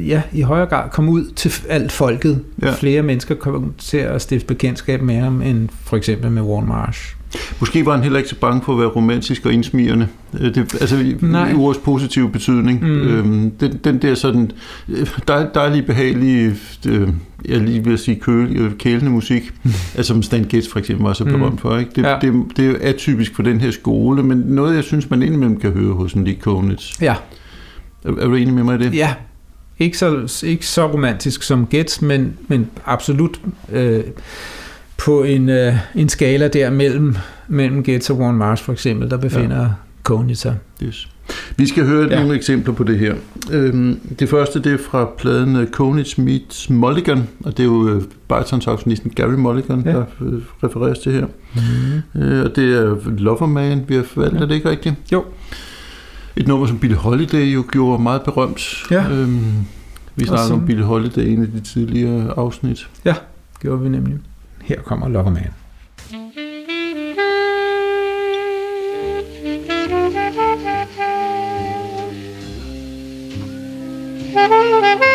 B: ja, i højere grad kom ud til alt folket.
A: Ja.
B: Flere mennesker kom til at stifte bekendtskab med ham, end for eksempel med Warren Marsh.
A: Måske var han heller ikke så bange for at være romantisk og indsmirrende. Øh, Det, altså i,
B: Nej.
A: i ordets positive betydning.
B: Mm.
A: Øhm, den, den der sådan øh, dej, dejlige, behagelige, øh, jeg lige ved at sige køl, øh, kælende musik, altså som Stan Getz for eksempel var så
B: Mm.
A: berømt for. Ikke? Det,
B: Ja.
A: det, det er atypisk for den her skole, men noget jeg synes, man indimellem kan høre hos en Lee Konitz.
B: Ja,
A: Er, er du enig med mig i det?
B: ja. Ikke så, ikke så romantisk som Getz, men, men absolut øh, på en, øh, en skala der mellem, mellem Getz og Warren Marsh for eksempel, der befinder ja. Coney sig.
A: Yes. Vi skal høre
B: Ja.
A: nogle eksempler på det her. Øhm, det første det er fra pladen øh, Konitz Meets Mulligan, og det er jo øh, baritonsaktionisten Gary Mulligan,
B: Ja.
A: der øh, refereres til her.
B: Mm.
A: Øh, og det er Loverman, vi har forvalgt,
B: Ja.
A: er det ikke rigtigt?
B: Jo.
A: Et nummer, som Billie Holiday jo gjorde meget berømt.
B: Ja.
A: Øhm, vi
B: Og
A: snakker om
B: som-
A: Billie Holiday i en af de tidligere afsnit.
B: Gjorde vi nemlig. Her kommer Loverman.
A: Et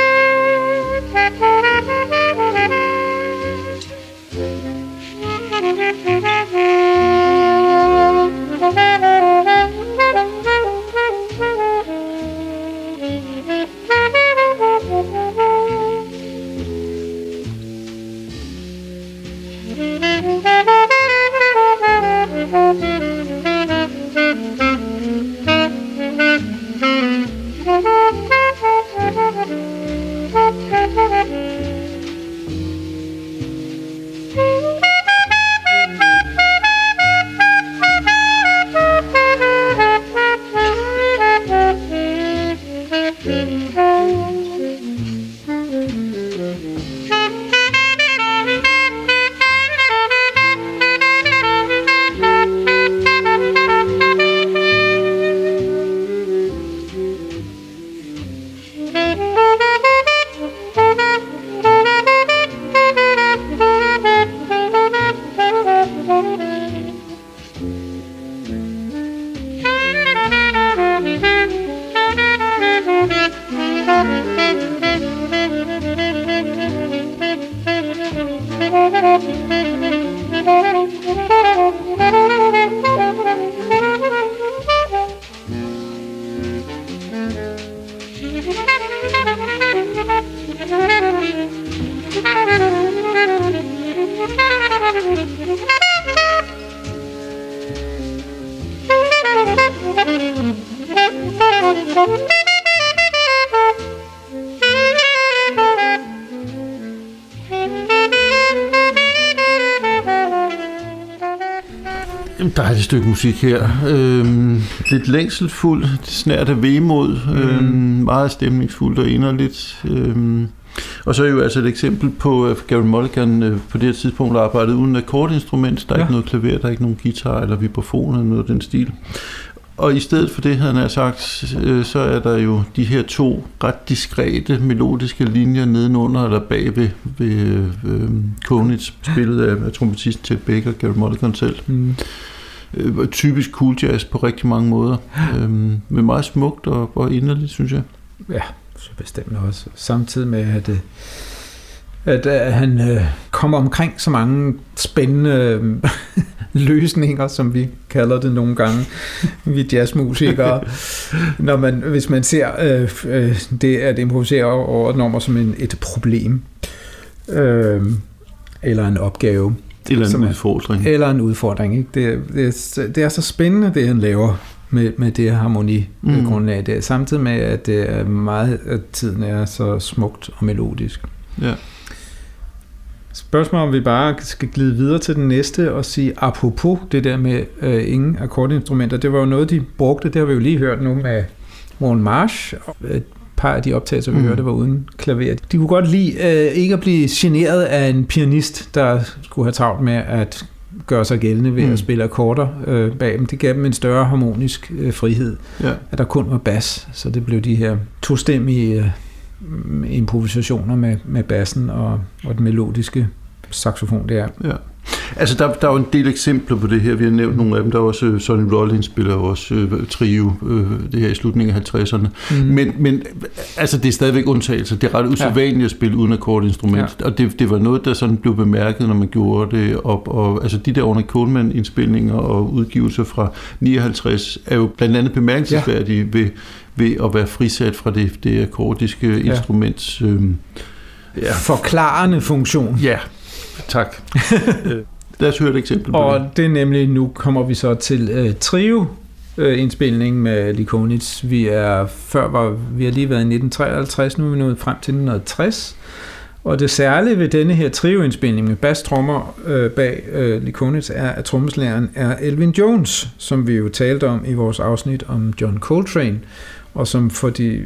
A: dejligt stykke musik her. Øhm, lidt længselfuld, snært af vemod, øhm, meget stemningsfuldt og inderligt. Øhm, og så er jo altså et eksempel på, at Gary Mulligan øh, på det her tidspunkt arbejdede uden akkordinstrument. Der er
B: Ja.
A: ikke noget klaver, der er ikke nogen guitar eller vibrafon eller noget af den stil. Og i stedet for det, havde han sagt, øh, så er der jo de her to ret diskrete melodiske linjer nedenunder eller bag ved, ved øh, Konitz, spillet af, af trompetisten Ted Baker, Gary Mulligan selv
B: Mm.
A: øh, typisk cool jazz på rigtig mange måder. Øhm, men meget smukt og, og inderligt, synes jeg.
B: Ja, så bestemt også. Samtidig med, at, øh, at, at han øh, kommer omkring så mange spændende øh, løsninger, som vi kalder det nogle gange, vi jazzmusikere. Når man, hvis man ser øh, øh, det at improvisere over et nummer som en, et problem, øh, eller en opgave,
A: Eller
B: Som
A: en
B: er-
A: udfordring.
B: eller en udfordring. Ikke? Det, det, er- det er så spændende, det han laver med, med det harmoni mm.
A: Mm.
B: der, samtidig med, at det er meget at tiden er så smukt og melodisk.
A: Ja.
B: Spørgsmål om vi bare skal glide videre til den næste og sige apropos det der med øh, ingen akkordinstrumenter, det var jo noget, de brugte, det har vi jo lige hørt nu med Warren Marsh, et par af de optagelser, vi. Mm. hørte, var uden klaver. De kunne godt lide øh, ikke at blive generet af en pianist, der skulle have travlt med at gøre sig gældende ved mm. At spille akkorder øh, bag dem. Det gav dem en større harmonisk øh, frihed,
A: Ja.
B: at der kun var bas, så det blev de her tostemmige øh, improvisationer med, med bassen og, og den melodiske saxofon der.
A: Ja. Altså, der, der er jo en del eksempler på det her. Vi har nævnt nogle af dem. Der er også uh, Sonny Rollins spiller også uh, trio, uh, det her i slutningen af 50'erne. Mm. Men, men altså, det er stadigvæk undtagelser. Det er ret usædvanligt ja. at spille uden akkordinstrument. Ja. Og det, det var noget, der sådan blev bemærket, når man gjorde det op. Og, altså, de der Orne Coleman-indspilninger og udgivelser fra 59 er jo blandt andet bemærkelsesværdige ja. ved, ved at være frisat fra det, det akkordiske ja. instruments... Øh,
B: ja. Forklarende funktion.
A: Ja, tak. Lad os høre et eksempel
B: Og det. det er nemlig, nu kommer vi så til uh, trio uh, indspilning med Likonitz. Vi er før var vi har lige været i 1953, nu er vi nået frem til 1960. Og det særlige ved denne her trio-indspilning med basstrommer øh, bag øh, Likonitz er, at trommeslæren er Elvin Jones, som vi jo talte om i vores afsnit om John Coltrane, og som for de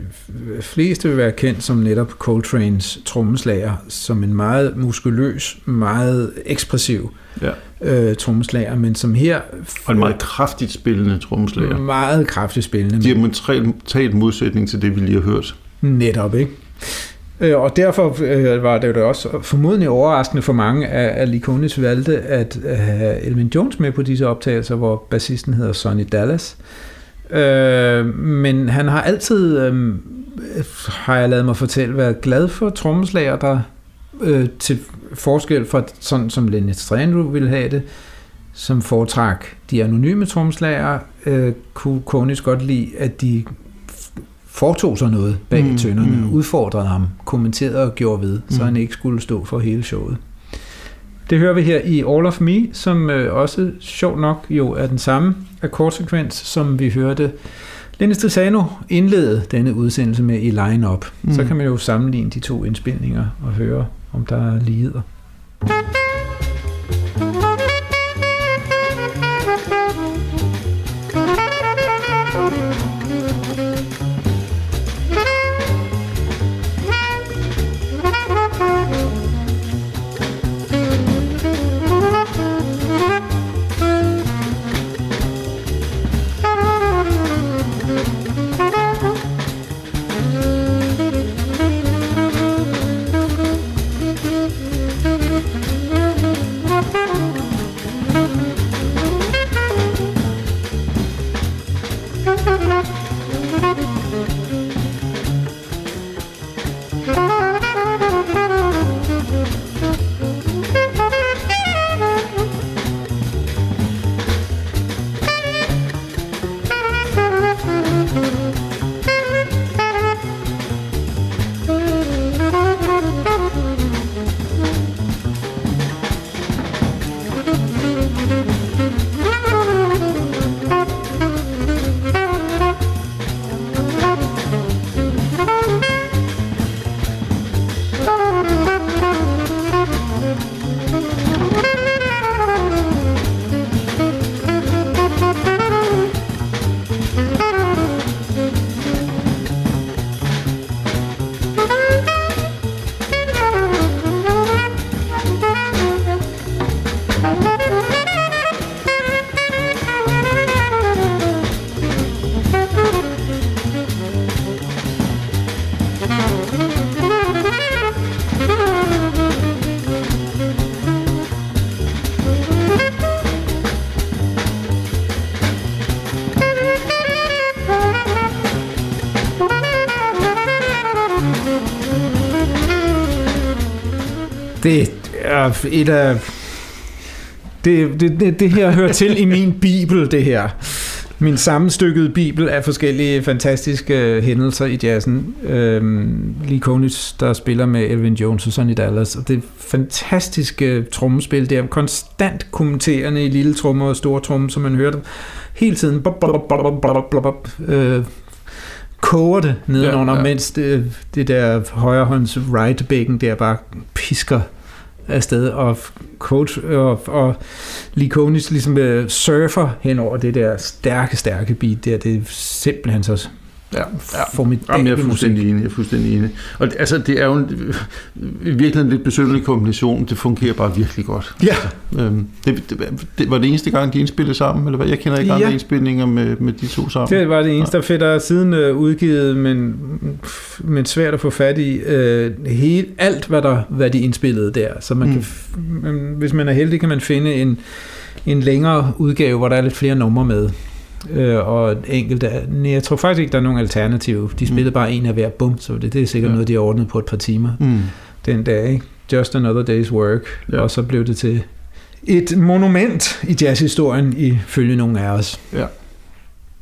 B: fleste vil være kendt som netop Coltranes trommeslager, som en meget muskuløs, meget ekspressiv ja. øh, trommeslager, men som her...
A: Og en meget kraftigt spillende trommeslager.
B: Meget kraftigt spillende.
A: Diametralt modsætning til det, vi lige har hørt.
B: Netop, ikke? Øh, og derfor øh, var det jo også formodentlig overraskende for mange, at Likonis valgte at have Elvin Jones med på disse optagelser, hvor bassisten hedder Sonny Dallas. Øh, men han har altid, øh, har jeg lavet mig fortælle, været glad for trommeslager, der øh, til forskel fra sådan som Lenny Strandru ville have det, som foretræk de anonyme trommeslager, øh, kunne Konis godt lide, at de foretog sig noget bag mm, tønderne, mm. udfordrede ham, kommenterede og gjorde ved, mm. så han ikke skulle stå for hele showet. Det hører vi her i All of Me, som øh, også sjovt nok jo er den samme akkordsekvens, som vi hørte Lenny Strisano indlede denne udsendelse med i line-up. Mm. Så kan man jo sammenligne de to indspilninger og høre, om der er ligheder. det er et af... Det, det, det, det her hører til i min bibel, det her. Min sammenstykkede bibel af forskellige fantastiske hændelser i jazzen. Øhm, Lee Konitz, der spiller med Elvin Jones og Sonny Dallas. Og det fantastiske trommespil, det er konstant kommenterende i lille trommer og store trommer, som man hørte hele tiden. Øh, koger det nedenunder, ja, ja. mens det, det der højrehånds right bacon der bare pisker afsted, og coach og, og Likonis ligesom øh, surfer hen over det der stærke, stærke beat der. Det er simpelthen så
A: Ja, ja. Jamen, jeg er fuldstændig enig. Jeg er fuldstændig enig. Og det- altså, det er jo en, virkelig en lidt besynderlig kombination. Det fungerer bare virkelig godt.
B: Ja.
A: Øhm, det, det, det, var det eneste gang, de indspillede sammen, eller hvad? Jeg kender ikke
B: Ja.
A: andre indspilninger med, med de to sammen.
B: Det var det eneste, der fedt er siden øh, udgivet, men, men svært at få fat i. Øh, hele, alt, hvad, der, hvad de indspillede der. Så man
A: Mm.
B: kan, hvis man er heldig, kan man finde en, en længere udgave, hvor der er lidt flere numre med. Øh, og enkelte, nej, jeg tror faktisk ikke, der er nogen alternativ. De spillede
A: Mm.
B: bare en af hver bum, så det, det er sikkert
A: Ja.
B: ja. noget, de har ordnet på et par timer
A: Mm.
B: den dag. Ikke? Just another day's work.
A: Ja.
B: Ja. Og så blev det til et monument i jazzhistorien, ifølge nogle af os.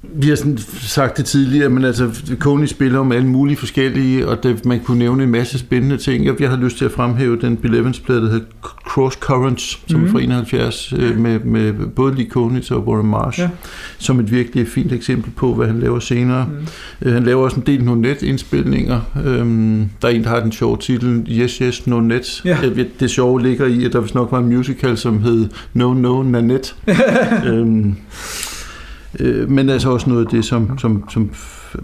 A: Vi har sådan sagt det tidligere, men altså, Kony spiller om alle mulige forskellige, og det, man kunne nævne en masse spændende ting. Jeg, jeg har lyst til at fremhæve den Bill Evans-plade, der hedder Cross Currents, som
B: Mhm.
A: er fra 71, øh, med, med både Lee Konitz og Warren Marsh,
B: Ja.
A: som et virkelig fint eksempel på, hvad han laver senere.
B: Mm.
A: Øh, Han laver også en del Nonet-indspilninger. Øhm, der er en, der har den sjove titel, Yes, Yes, Nonet.
B: Ja.
A: Øh, Det sjove ligger i, at der vist nok var en musical, som hed No, No, Nanette. øhm, øh, men altså også noget af det, som, som, som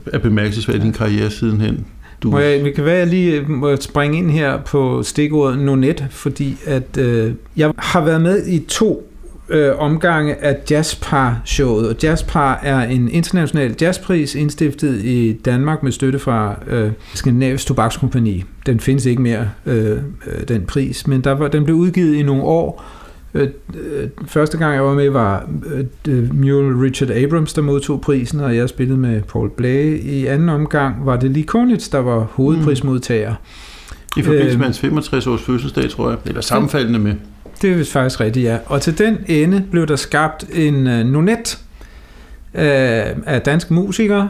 A: er bemærkelsesværdigt i din karriere sidenhen. Du,
B: Må jeg, det kan være, jeg lige øh, må springe ind her på stikordet Nonet, fordi at øh, jeg har været med i to øh, omgange af Jazzpar-showet, og Jazzpar er en international jazzpris indstiftet i Danmark med støtte fra øh, Skandinavisk Tobakskompagni. Den findes ikke mere, øh, øh, den pris, men der var, den blev udgivet i nogle år. Øh, øh, første gang jeg var med var øh, Mule Richard Abrams, der modtog prisen, og jeg spillede med Paul Blage. I anden omgang var det Lee Konitz, der var hovedprismodtager.
A: I forbindelse
B: øh,
A: med hans 65 års fødselsdag, tror jeg. Eller sammenfaldende med.
B: Det er vist faktisk rigtigt, ja. Og til den ende blev der skabt en øh, nonet øh, af danske musikere,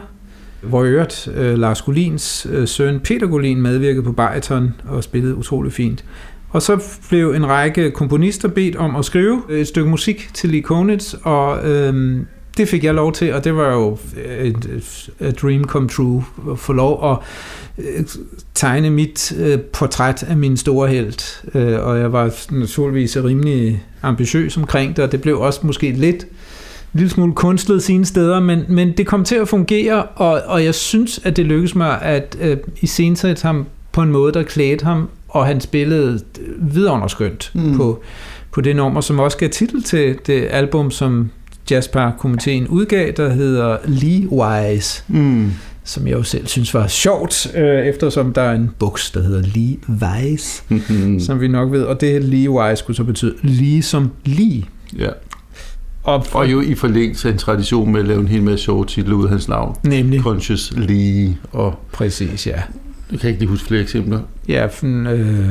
B: hvor i øvrigt øh, Lars Golins øh, søn Peter Golin medvirkede på bariton og spillede utrolig fint. Og så blev en række komponister bedt om at skrive øh, et stykke musik til Lee Konitz, og øhm, det fik jeg lov til, og det var jo et, et dream come true at få lov at øh, tegne mit øh, portræt af min store held. Øh, og jeg var naturligvis rimelig ambitiøs omkring det, og det blev også måske lidt en lille smule kunstlet sine steder, men, men det kom til at fungere, og, og jeg synes, at det lykkedes mig at øh, iscenesætte ham på en måde, der klædte ham, og han spillede vidunderskønt
A: Mm.
B: på, på det nummer, som også gav titel til det album, som Jazzpar-komiteen udgav, der hedder Lee Wise,
A: Mm.
B: som jeg jo selv synes var sjovt, øh, eftersom der er en buks, der hedder Lee Wise,
A: Mm.
B: som vi nok ved, og det Lee Wise skulle så betyde lige som lige.
A: Ja.
B: Og,
A: Og jo i forlængelse af en tradition med at lave en hel masse sjove titler ud af hans navn.
B: nemlig,
A: Conscious Lee, og
B: præcis, ja.
A: Jeg kan ikke lige huske flere eksempler.
B: Ja, øh,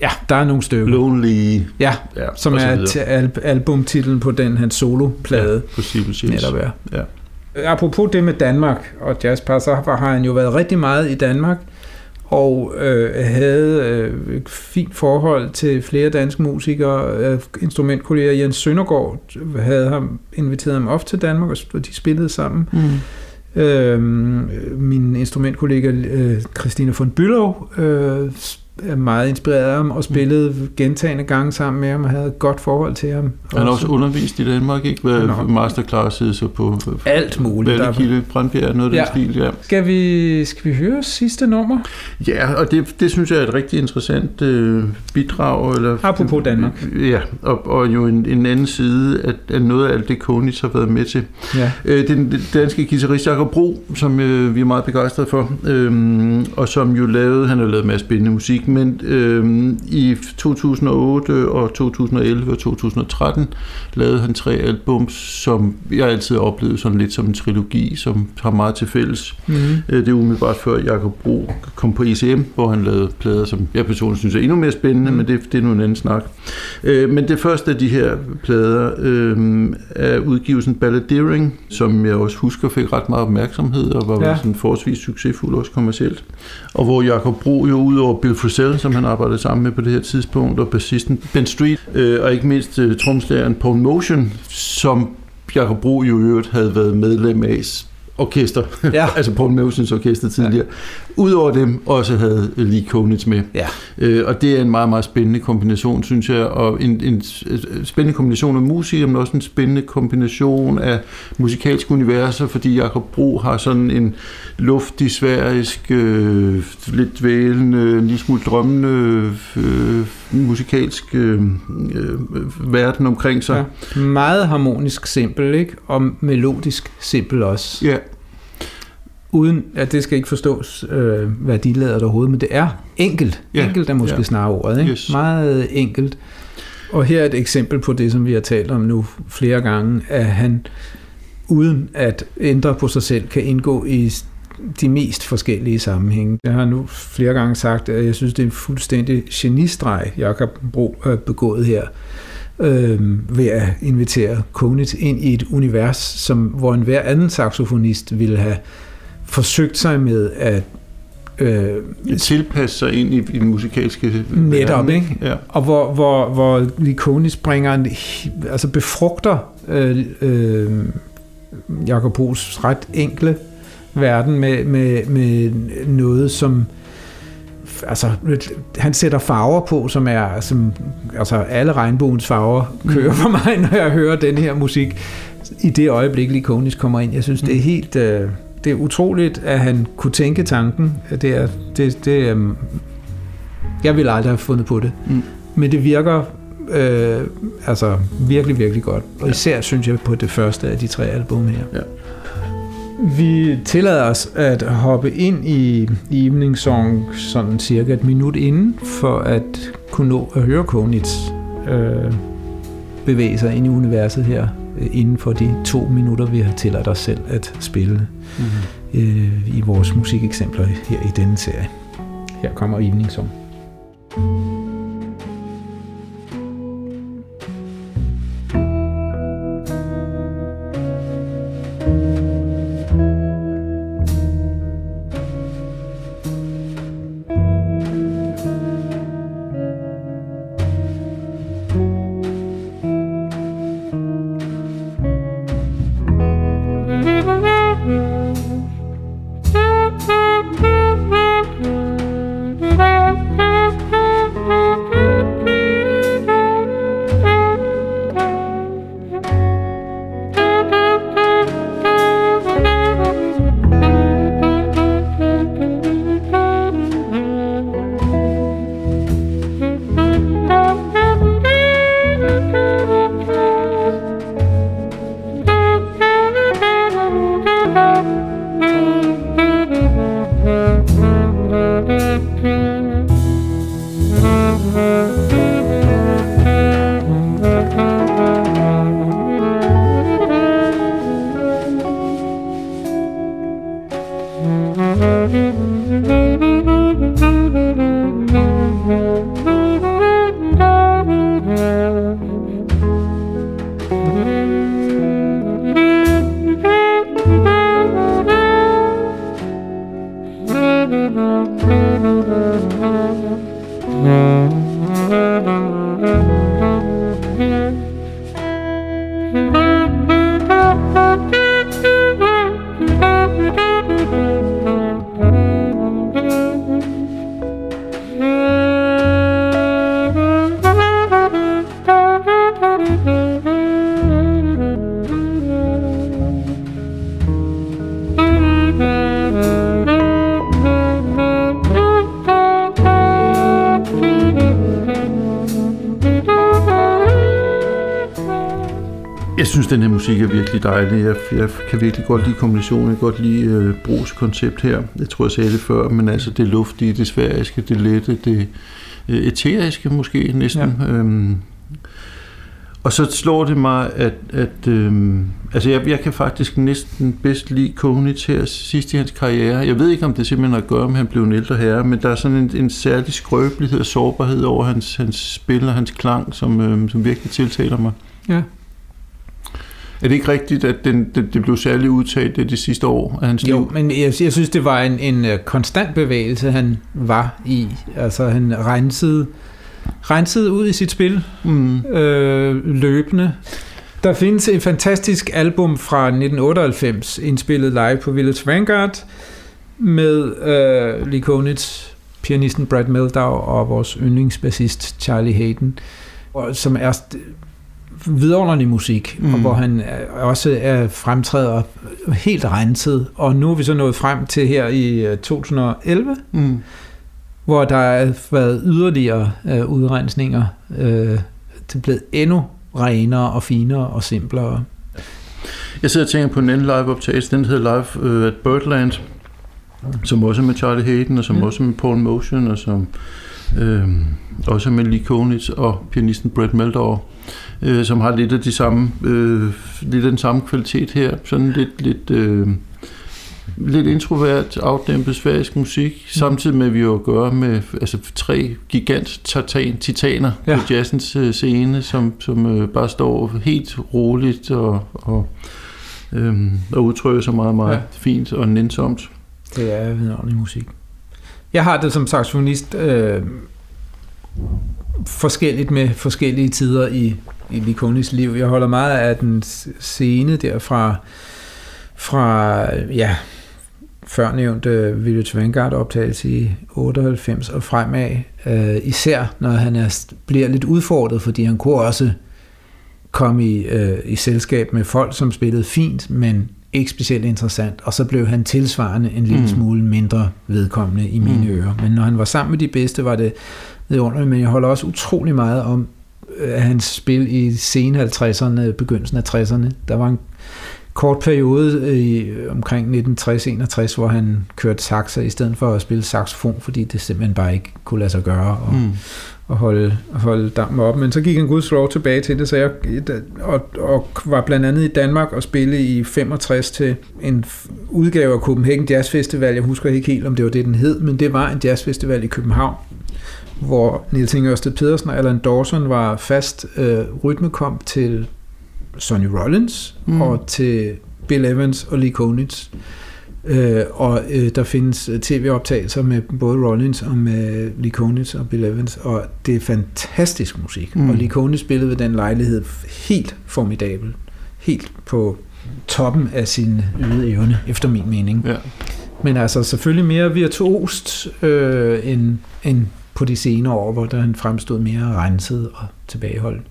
B: ja, der er nogle stykker.
A: Lonely,
B: Ja,
A: ja,
B: som er al- albumtitlen på den hans soloplade.
A: Ja, Chase.
B: Netop er.
A: Ja.
B: Apropos det med Danmark og Jazzpar, så har har han jo været rigtig meget i Danmark, og øh, havde øh, et fint forhold til flere danske musikere. Øh, instrumentkolleger Jens Søndergaard havde ham, inviteret ham op til Danmark, og de spillede sammen.
A: Mm.
B: Øh, min instrumentkollega øh, Christina von Bülow øh, meget inspireret af ham og spillede gentagende gange sammen med ham og havde et godt forhold til ham.
A: Han har også undervist i Danmark, ikke? Hvad masterclasses og på
B: alt muligt.
A: Vallekilde, Brandbjerg, noget af
B: Ja.
A: den stil, ja.
B: Skal vi, skal vi høre sidste nummer?
A: Ja, og det, det synes jeg er et rigtig interessant øh, bidrag. Eller,
B: Apropos Danmark.
A: Ja, og, og jo en, en anden side af, af noget af alt det, Konitz har været med til.
B: Ja.
A: Øh, den danske guitarist Jacob Bro, som øh, vi er meget begejstrede for, øh, og som jo lavede, han har lavet en masse spændende musik, men øh, i 2008 og 2011 og 2013 lavede han tre albums, som jeg altid har oplevet sådan lidt som en trilogi, som har meget til fælles.
B: Mm.
A: Øh, Det er umiddelbart før Jacob Bro kom på ECM, hvor han lavede plader, som jeg personligt synes er endnu mere spændende,
B: Mm.
A: men det, det er nu en anden snak. Øh, Men det første af de her plader øh, er udgivelsen Balladeering, som jeg også husker fik ret meget opmærksomhed og var
B: Ja.
A: sådan forholdsvis succesfuld også kommercielt. Og hvor Jacob Bro jo udover Bill Frisell, som han arbejdede sammen med på det her tidspunkt, og bassisten Ben Street, øh, og ikke mindst øh, tromslæren Paul Motion, som Jacob Bro jo i øvrigt havde været medlem af orkester,
B: Ja.
A: altså Paul Mosens orkester tidligere. Ja. Udover dem også havde Lee Konitz med.
B: Ja.
A: Øh, og det er en meget, meget spændende kombination, synes jeg, og en, en spændende kombination af musik, men også en spændende kombination af musikalske universer, fordi Jakob Bro har sådan en luftig, sværisk, øh, lidt dvælende, en lille smule drømmende øh, musikalsk øh, øh, verden omkring sig.
B: Ja. Meget harmonisk simpel, ikke? Og melodisk simpel også.
A: Ja,
B: Uden, at det skal ikke forstås, øh, hvad de lader overhovedet, men det er enkelt.
A: Ja.
B: Enkelt er måske
A: Ja.
B: snarere ordet, ikke?
A: Yes.
B: Meget enkelt. Og her er et eksempel på det, som vi har talt om nu flere gange, at han uden at ændre på sig selv, kan indgå i de mest forskellige sammenhænge. Jeg har nu flere gange sagt, at jeg synes, det er en fuldstændig genistreg, Jakob Bro har begået her, øh, ved at invitere Konitz ind i et univers, som, hvor enhver anden saxofonist ville have forsøgt sig med at øh,
A: tilpasse sig ind i, i den musikalske
B: Netop,
A: verden.
B: ikke?
A: Ja.
B: og hvor, hvor, hvor Likonis bringer en, altså befrugter øh, øh, Jakob Brugs ret enkle verden med, med, med noget, som altså, han sætter farver på, som er, som, altså alle regnbuens farver kører for mig, når jeg hører den her musik. I det øjeblik, Likonis kommer ind. Jeg synes, det er helt, øh, det er utroligt, at han kunne tænke tanken. Det er, det, det er, jeg ville aldrig have fundet på det.
A: Mm.
B: Men det virker øh, altså virkelig, virkelig godt. Og
A: Ja.
B: især synes jeg på det første af de tre album her.
A: Ja.
B: Vi tillader os at hoppe ind i Evening Song sådan cirka et minut inden, for at kunne nå at høre Konitz øh, bevæge sig ind i universet her, øh, inden for de to minutter, vi har tilladt os selv at spille
A: Mm-hmm.
B: øh, i vores musikeksempler her i denne serie. Her kommer Evening Song.
A: Jeg virkelig dejlig. Jeg, jeg kan virkelig godt lide kombinationen. Jeg kan godt lide øh, Brugs koncept her. Jeg tror, jeg sagde det før, men altså det luftige, det sværiske, det lette, det øh, eteriske måske næsten. Ja. Øhm, og så slår det mig, at, at øhm, altså jeg, jeg kan faktisk næsten bedst lide Konitz her sidst i hans karriere. Jeg ved ikke, om det simpelthen har at gøre med, at han blev en ældre herre, men der er sådan en, en særlig skrøbelighed og sårbarhed over hans, hans spil og hans klang, som, øhm, som virkelig tiltaler mig.
B: Ja.
A: Er det ikke rigtigt, at den, det, det blev særligt udtaget det de sidste år af hans
B: Jo,
A: liv?
B: men jeg, jeg synes, det var en, en øh, konstant bevægelse, han var i. Altså, han rensede, rensede ud i sit spil
A: Mm.
B: øh, løbende. Der findes et fantastisk album fra 1998, indspillet live på Village Vanguard, med øh, Lee Konitz, pianisten Brad Meldau og vores yndlingsbassist Charlie Hayden, og, som er vidunderlig musik, mm. og hvor han også er fremtræder helt renset. Og nu er vi så nået frem til her i 2011, øh, mm. hvor der har været yderligere uh, udrensninger. Uh, det er blevet endnu renere og finere og simplere.
A: Jeg sidder og tænker på en anden live-optagelse, den hedder Live uh, at Birdland, som også er med Charlie Hayden, og som mm. også er med Paul Motion, og som øh, også med Lee Konitz og pianisten Brett Meldau øh, som har lidt af de samme, øh, lidt af den samme kvalitet her. Sådan lidt, lidt, øh, lidt introvert, afdæmpet sværisk musik, mm. samtidig med at vi jo gør med altså, tre gigant titaner ja. på jazzens øh, scene, som, som øh, bare står helt roligt og, og, øh, og udtrykker sig meget, meget ja. fint og nænsomt.
B: Det er vidunderlig musik. Jeg har det som saxofonist øh, forskelligt med forskellige tider i, i Likonis liv. Jeg holder meget af den scene der fra, fra ja, førnævnte Village Vanguard optagelse i 98 og fremad, øh, især når han er, bliver lidt udfordret, fordi han kunne også komme i, øh, i selskab med folk, som spillede fint, men ikke specielt interessant, og så blev han tilsvarende en lille mm. smule mindre vedkommende i mine mm. ører. Men når han var sammen med de bedste, var det vidunderligt, men jeg holder også utrolig meget om øh, hans spil i sene 50'erne, begyndelsen af 60'erne. Der var en kort periode i omkring 1960-61, hvor han kørte saxer i stedet for at spille saxofon, fordi det simpelthen bare ikke kunne lade sig gøre og, mm. og holde, holde dampen op. Men så gik han guds lov tilbage til det, så jeg, og, og var blandt andet i Danmark og spille i 65 til en udgave af Copenhagen Jazz Festival. Jeg husker ikke helt, om det var det, den hed, men det var en jazzfestival i København, hvor Niels Inge Ørsted Pedersen og Alan Dawson var fast øh, rytmekomp til Sonny Rollins mm. og til Bill Evans og Lee Konitz. Øh, og øh, der findes tv-optagelser med både Rollins og med Lee Konitz og Bill Evans, og det er fantastisk musik. Mm. Og Lee Konitz spillede ved den lejlighed helt formidabel. Helt på toppen af sin ydede evne, efter min mening. Ja. Men altså selvfølgelig mere virtuost øh, end, end på de senere år, hvor der han fremstod mere renset og tilbageholdt.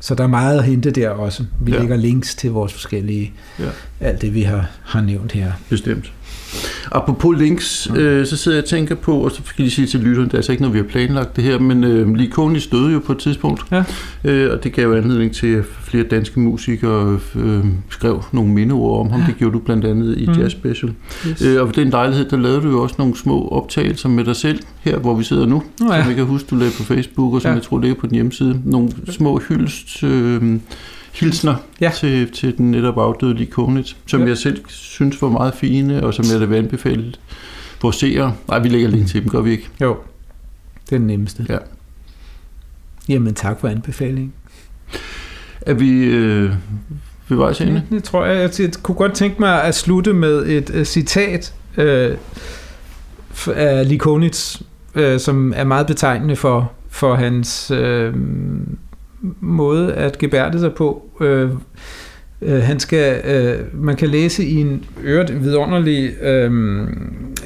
B: Så der er meget at hente der også. Vi ja. lægger links til vores forskellige, ja. alt det vi har, har nævnt her.
A: Bestemt. Apropos links, ja. øh, så sidder jeg og tænker på, og så skal jeg sige til lytteren, det er altså ikke noget, vi har planlagt det her, men øh, Likoni stødte jo på et tidspunkt, ja. øh, og det gav jo anledning til, at flere danske musikere øh, skrev nogle mindeord om ham. Det gjorde du blandt andet i mm. Jazz Special. Yes. Øh, og på den lejlighed, der lavede du jo også nogle små optagelser med dig selv, her hvor vi sidder nu, oh, ja. som jeg kan huske, du lavede på Facebook, og som ja. jeg tror ligger på din hjemmeside. Nogle små hyldest... Øh, hilsner ja. til, til den netop afdøde Likonit, som ja. jeg selv synes var meget fine, og som jeg da vil anbefale vores seere. Nej, vi lægger link til dem, gør vi ikke?
B: Jo, det er den nemmeste. Ja. Jamen, tak for anbefalingen.
A: Er vi øh, ved vejs ende?
B: Det tror jeg. Jeg kunne godt tænke mig at slutte med et uh, citat øh, af Likonits, øh, som er meget betegnende for, for hans øh, måde at gebærde sig på. Øh, øh, han skal, øh, man kan læse i en øret vidunderlig øh,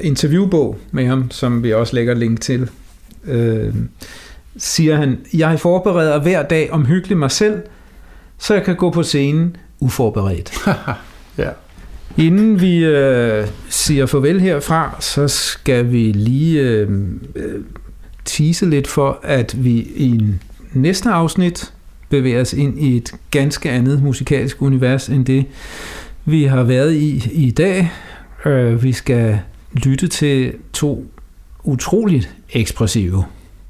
B: interviewbog med ham, som vi også lægger link til. Øh, siger han, jeg forbereder hver dag omhyggeligt mig selv, så jeg kan gå på scenen uforberedt. ja. Inden vi øh, siger farvel herfra, så skal vi lige øh, øh tease lidt for, at vi i en næste afsnit bevæger os ind i et ganske andet musikalsk univers end det, vi har været i i dag. Øh, vi skal lytte til to utroligt ekspressive,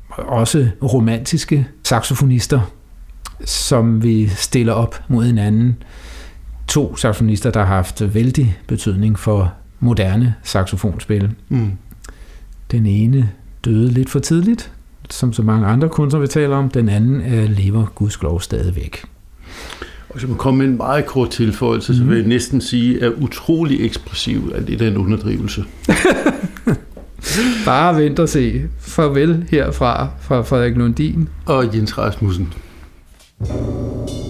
B: også romantiske saxofonister, som vi stiller op mod hinanden. To saxofonister, der har haft vældig betydning for moderne saxofonspil. Mm. Den ene døde lidt for tidligt, som så mange andre kunstner, vi taler om. Den anden er lever gudskelov stadigvæk.
A: Og så man komme med en meget kort tilføjelse, mm. så vil jeg mhm. næsten sige, at utrolig ekspressiv er det en underdrivelse.
B: Bare vent og se. Farvel herfra fra Frederik Lundin.
A: Og Jens Rasmussen.
C: thank you